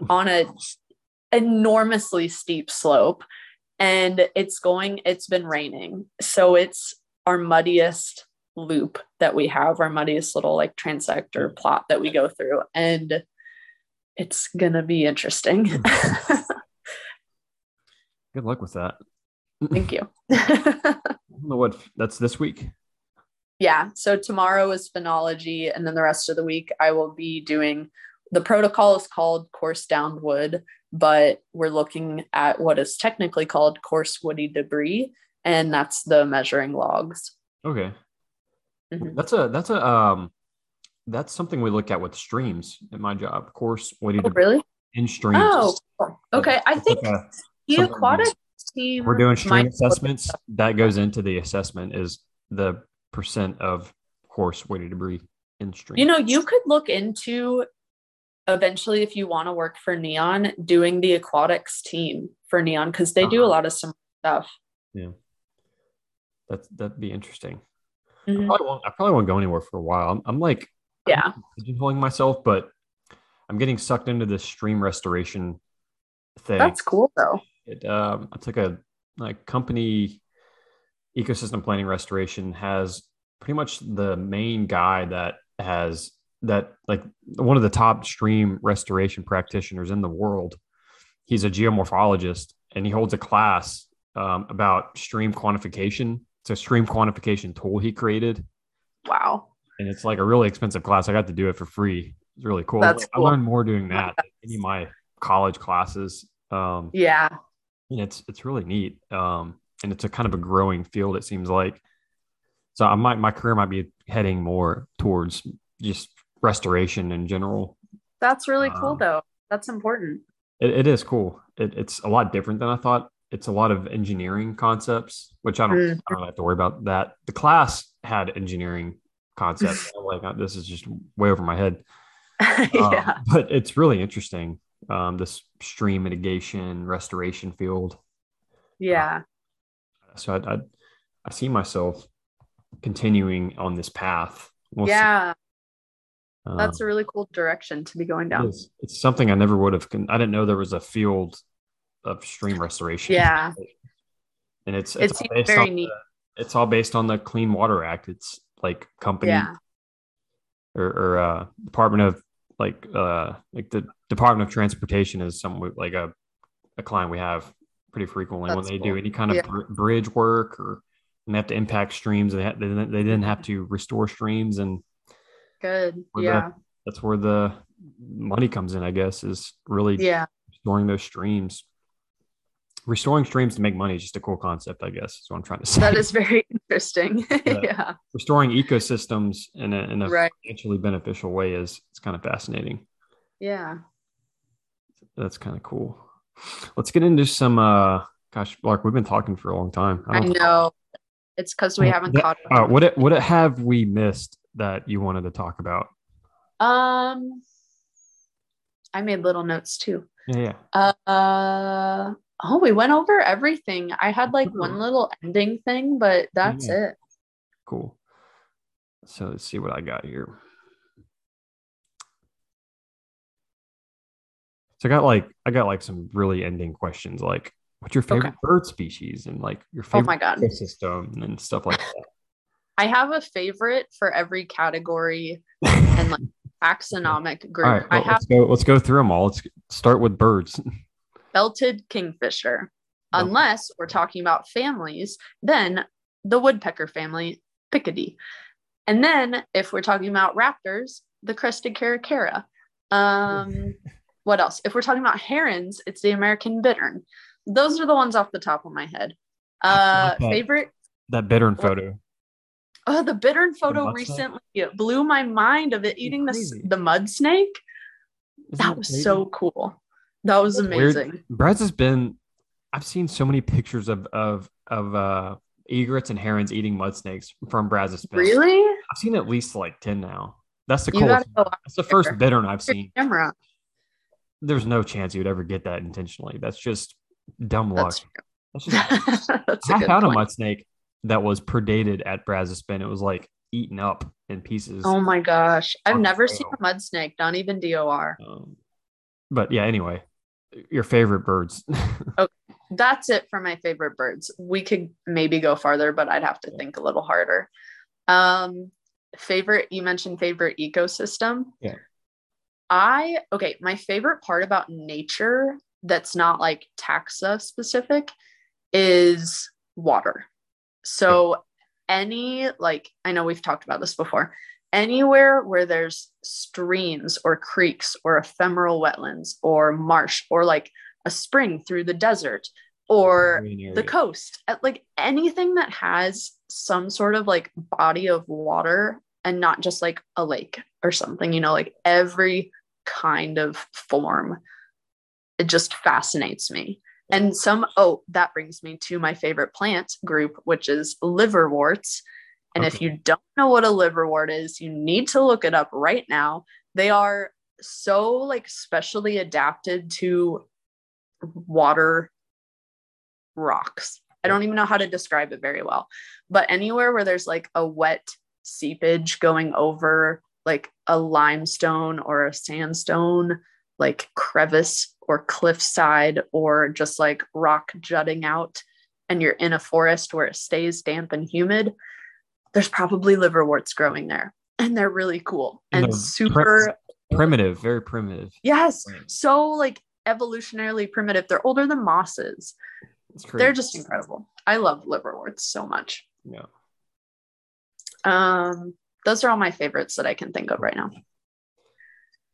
on a enormously steep slope, and it's going. It's been raining, so it's our muddiest loop that we have, our muddiest little like transector plot that we go through, and it's gonna be interesting. Good luck with that. Thank you. I don't know what that's this week. yeah. So tomorrow is phenology, and then the rest of the week I will be doing the protocol is called coarse downed wood, but we're looking at what is technically called coarse woody debris, and that's the measuring logs. Okay. Mhm. That's a that's a um that's something we look at with streams at my job. Of course, what Oh, do really? in streams? Oh, okay. I think the aquatic team. we're doing stream assessments. That goes into the assessment is the percent of coarse woody debris in stream. You know, you could look into eventually if you want to work for Neon doing the aquatics team for Neon because they do a Uh-huh. lot of some stuff. Yeah, that's that'd be interesting. Mhm. I, probably won't, I probably won't go anywhere for a while. I'm, I'm like Yeah. pigeonholing myself, but I'm getting sucked into this stream restoration thing. That's cool though. It um it's like a like company ecosystem planning restoration has pretty much the main guy that has that like one of the top stream restoration practitioners in the world. He's a geomorphologist and he holds a class um, about stream quantification. It's a stream quantification tool he created. Wow. and it's like a really expensive class. I got to do it for free. It's really cool. That's i cool. learned more doing that than any of my college classes. Um Yeah. And it's it's really neat um and it's a kind of a growing field it seems like so i might my career might be heading more towards just restoration in general That's really cool Um, though. That's important. it, it is cool it, it's a lot different than i thought it's a lot of engineering concepts which i don't Mm. i don't have to worry about that the class had engineering concepts I'm like "Oh, this is just way over my head Um, yeah. but it's really interesting um this stream mitigation restoration field Yeah. so I, I, I see myself continuing on this path. We'll yeah. Um, That's a really cool direction to be going down. is. It's something I never would have. Con- I didn't know there was a field of stream restoration. Yeah. and it's It it's all based very on neat. the, it's all based on the Clean Water Act. It's like company Yeah. or, or uh, Department of like uh like the Department of Transportation is some like a a client we have pretty frequently when they cool. do any kind of Yeah. br- bridge work or they have to impact streams. They ha- they didn't- they didn't have to restore streams, and Good. Where the- Yeah. that's where the money comes in. I guess is really Yeah. restoring those streams. Restoring streams to make money is just a cool concept, I guess. Is what I'm trying to say. That is very interesting. Yeah. yeah. restoring ecosystems in a, in a Right. financially beneficial way is it's kind of fascinating. Yeah. That's kind of cool. Let's get into some. uh Gosh, Lark, we've been talking for a long time. I don't- know. It's because we haven't That- caught Uh, up. what it, what it have we missed that you wanted to talk about? Um, I made little notes too. Yeah, yeah. Uh, oh, we went over everything. I had like one little ending thing, but that's Yeah. it. Cool. So let's see what I got here. So I got like I got like some really ending questions like what's your favorite Okay. bird species and like your Oh favorite my God. ecosystem and stuff like that. I have a favorite for every category and like taxonomic group. all right, I well, have let's go let's go through them all. Let's start with birds. belted kingfisher. Unless we're talking about families, then the woodpecker family, Picidae. And then if we're talking about raptors, the crested caracara. Um, what else? If we're talking about herons, it's the American bittern. Those are the ones off the top of my head. Uh, that. favorite That bittern photo. Oh, the bittern photo snake? recently it blew my mind of it eating the, the mud snake. Isn't That was crazy? so cool. That was That's weird. amazing. Brad's has been. I've seen so many pictures of of of uh egrets and herons eating mud snakes from Brazos. Really? I've seen at least like ten now. That's the coolest. That's the first bittern I've seen. camera. There's no chance you would ever get that intentionally. That's just dumb luck. That's That's just true. That's a I found a mud snake that was predated at Brazos Bend. It was like eaten up in pieces. Oh my gosh. I've never seen a mud snake, not even DOR. Um, but yeah, anyway, your favorite birds. That's it for my favorite birds. We could maybe go farther, but I'd have to think a little harder. Um, favorite, you mentioned favorite ecosystem. Yeah. I, okay, my favorite part about nature that's not like taxa specific is water. So, any, like, I know we've talked about this before, anywhere where there's streams or creeks or ephemeral wetlands or marsh or like a spring through the desert or the coast like anything that has some sort of like body of water and not just like a lake or something you know like every kind of form. It just fascinates me. And some oh that brings me to my favorite plant group which is liverworts and if you don't know what a liverwort is you need to look it up right now. They are so like specially adapted to water rocks. I don't even know how to describe it very well. But anywhere where there's like a wet seepage going over like a limestone or a sandstone, like crevice or cliffside, or just like rock jutting out, and you're in a forest where it stays damp and humid, there's probably liverworts growing there. And they're really cool And and super primitive, very primitive. Yes, so like evolutionarily primitive. They're older than mosses. They're just incredible. I love liverworts so much. yeah. Um, those are all my favorites that I can think of right now.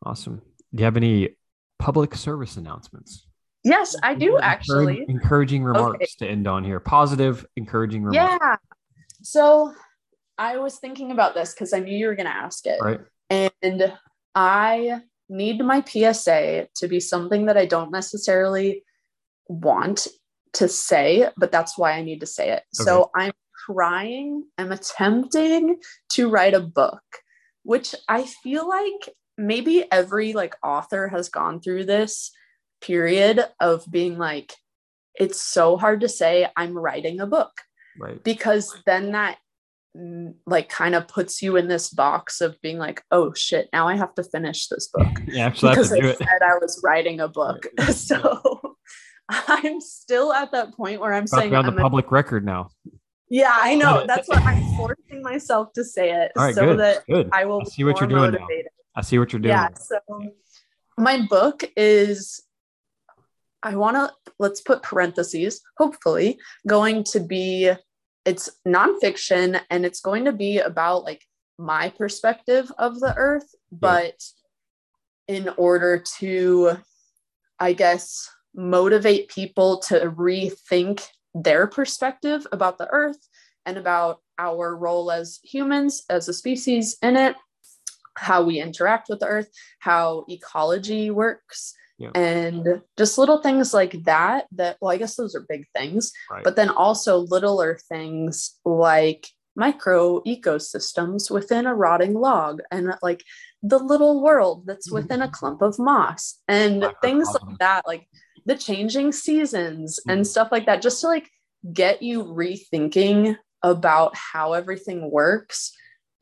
Awesome. Do you have any public service announcements? Yes, I do Encourage- actually. Encouraging remarks to end on here. Positive, encouraging remarks. Yeah. So I was thinking about this because I knew you were going to ask it. Right. And I need my PSA to be something that I don't necessarily want to say, but that's why I need to say it. So I'm trying, I'm attempting to write a book, which I feel like maybe every like author has gone through this period of being like, it's so hard to say I'm writing a book Right. because then that mm, like kind of puts you in this box of being like oh shit now i have to finish this book actually have because i it. said i was writing a book Right. so i'm still at that point where i'm About saying on the I'm a- public record now. Yeah i know that's why i'm forcing myself to say it right, so good. that good. i will I see what you're doing I see what you're doing. Yeah. So my book is, I want to, let's put parentheses, hopefully, going to be, it's nonfiction and it's going to be about like my perspective of the earth, but in order to, I guess, motivate people to rethink their perspective about the earth and about our role as humans, as a species in it, how we interact with the earth, how ecology works, Yeah. and just little things like that. That, well, I guess those are big things, Right. but then also littler things like micro ecosystems within a rotting log and like the little world that's mm. within a clump of moss and things like that like the changing seasons and mm-hmm. stuff like that just to like get you rethinking about how everything works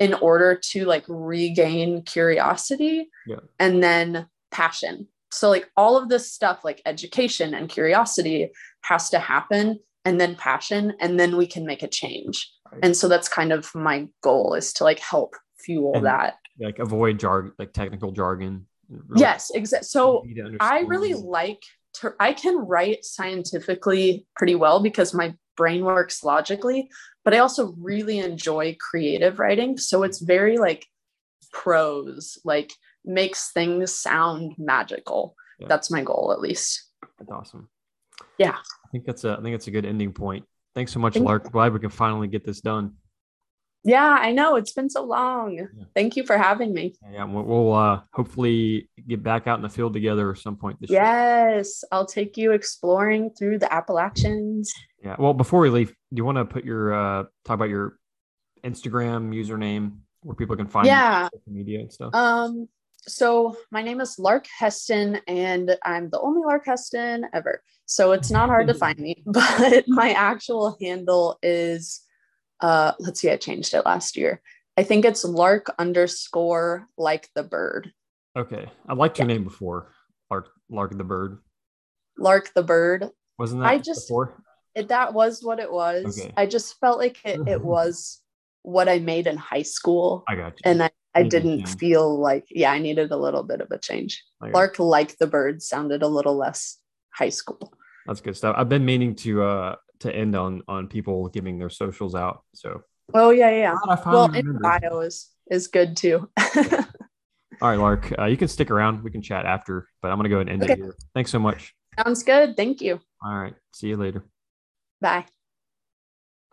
in order to like regain curiosity Yeah. and then passion so like all of this stuff like education and curiosity has to happen and then passion and then we can make a change Right. and so that's kind of my goal is to like help fuel And that like avoid jargon, like technical jargon. Really yes exactly so I really like to, I can write scientifically pretty well because my brain works logically, but I also really enjoy creative writing. So it's very like prose, like makes things sound magical. Yeah. That's my goal, at least. That's awesome. Yeah. I think that's a I think that's a good ending point. Thanks so much, Thank Lark. Glad we can finally get this done. Yeah, I know it's been so long. Yeah. Thank you for having me. Yeah, we'll, uh, hopefully get back out in the field together at some point this yes, year. Yes, I'll take you exploring through the Appalachians. Yeah. Well, before we leave, do you want to put your uh, talk about your Instagram username where people can find you? yeah media and stuff? Um. So my name is Lark Heston, and I'm the only Lark Heston ever. So it's not hard to find me. But my actual handle is uh, let's see, I changed it last year. I think it's Lark underscore like the bird. Okay. I liked your yeah. name before. Lark Lark the bird. Lark the bird. Wasn't that I just before? It, that was what it was. Okay. I just felt like it, it was what I made in high school. I got you. And I, I didn't feel like, yeah, I needed a little bit of a change. Lark like the bird sounded a little less high school. That's good stuff. I've been meaning to uh to end on on people giving their socials out. So. Oh yeah, yeah. Well, in bio is is good too. All right, Lark. Uh, you can stick around. We can chat after, but I'm gonna go and end okay. it here. Thanks so much. Sounds good. Thank you. All right. See you later. Bye.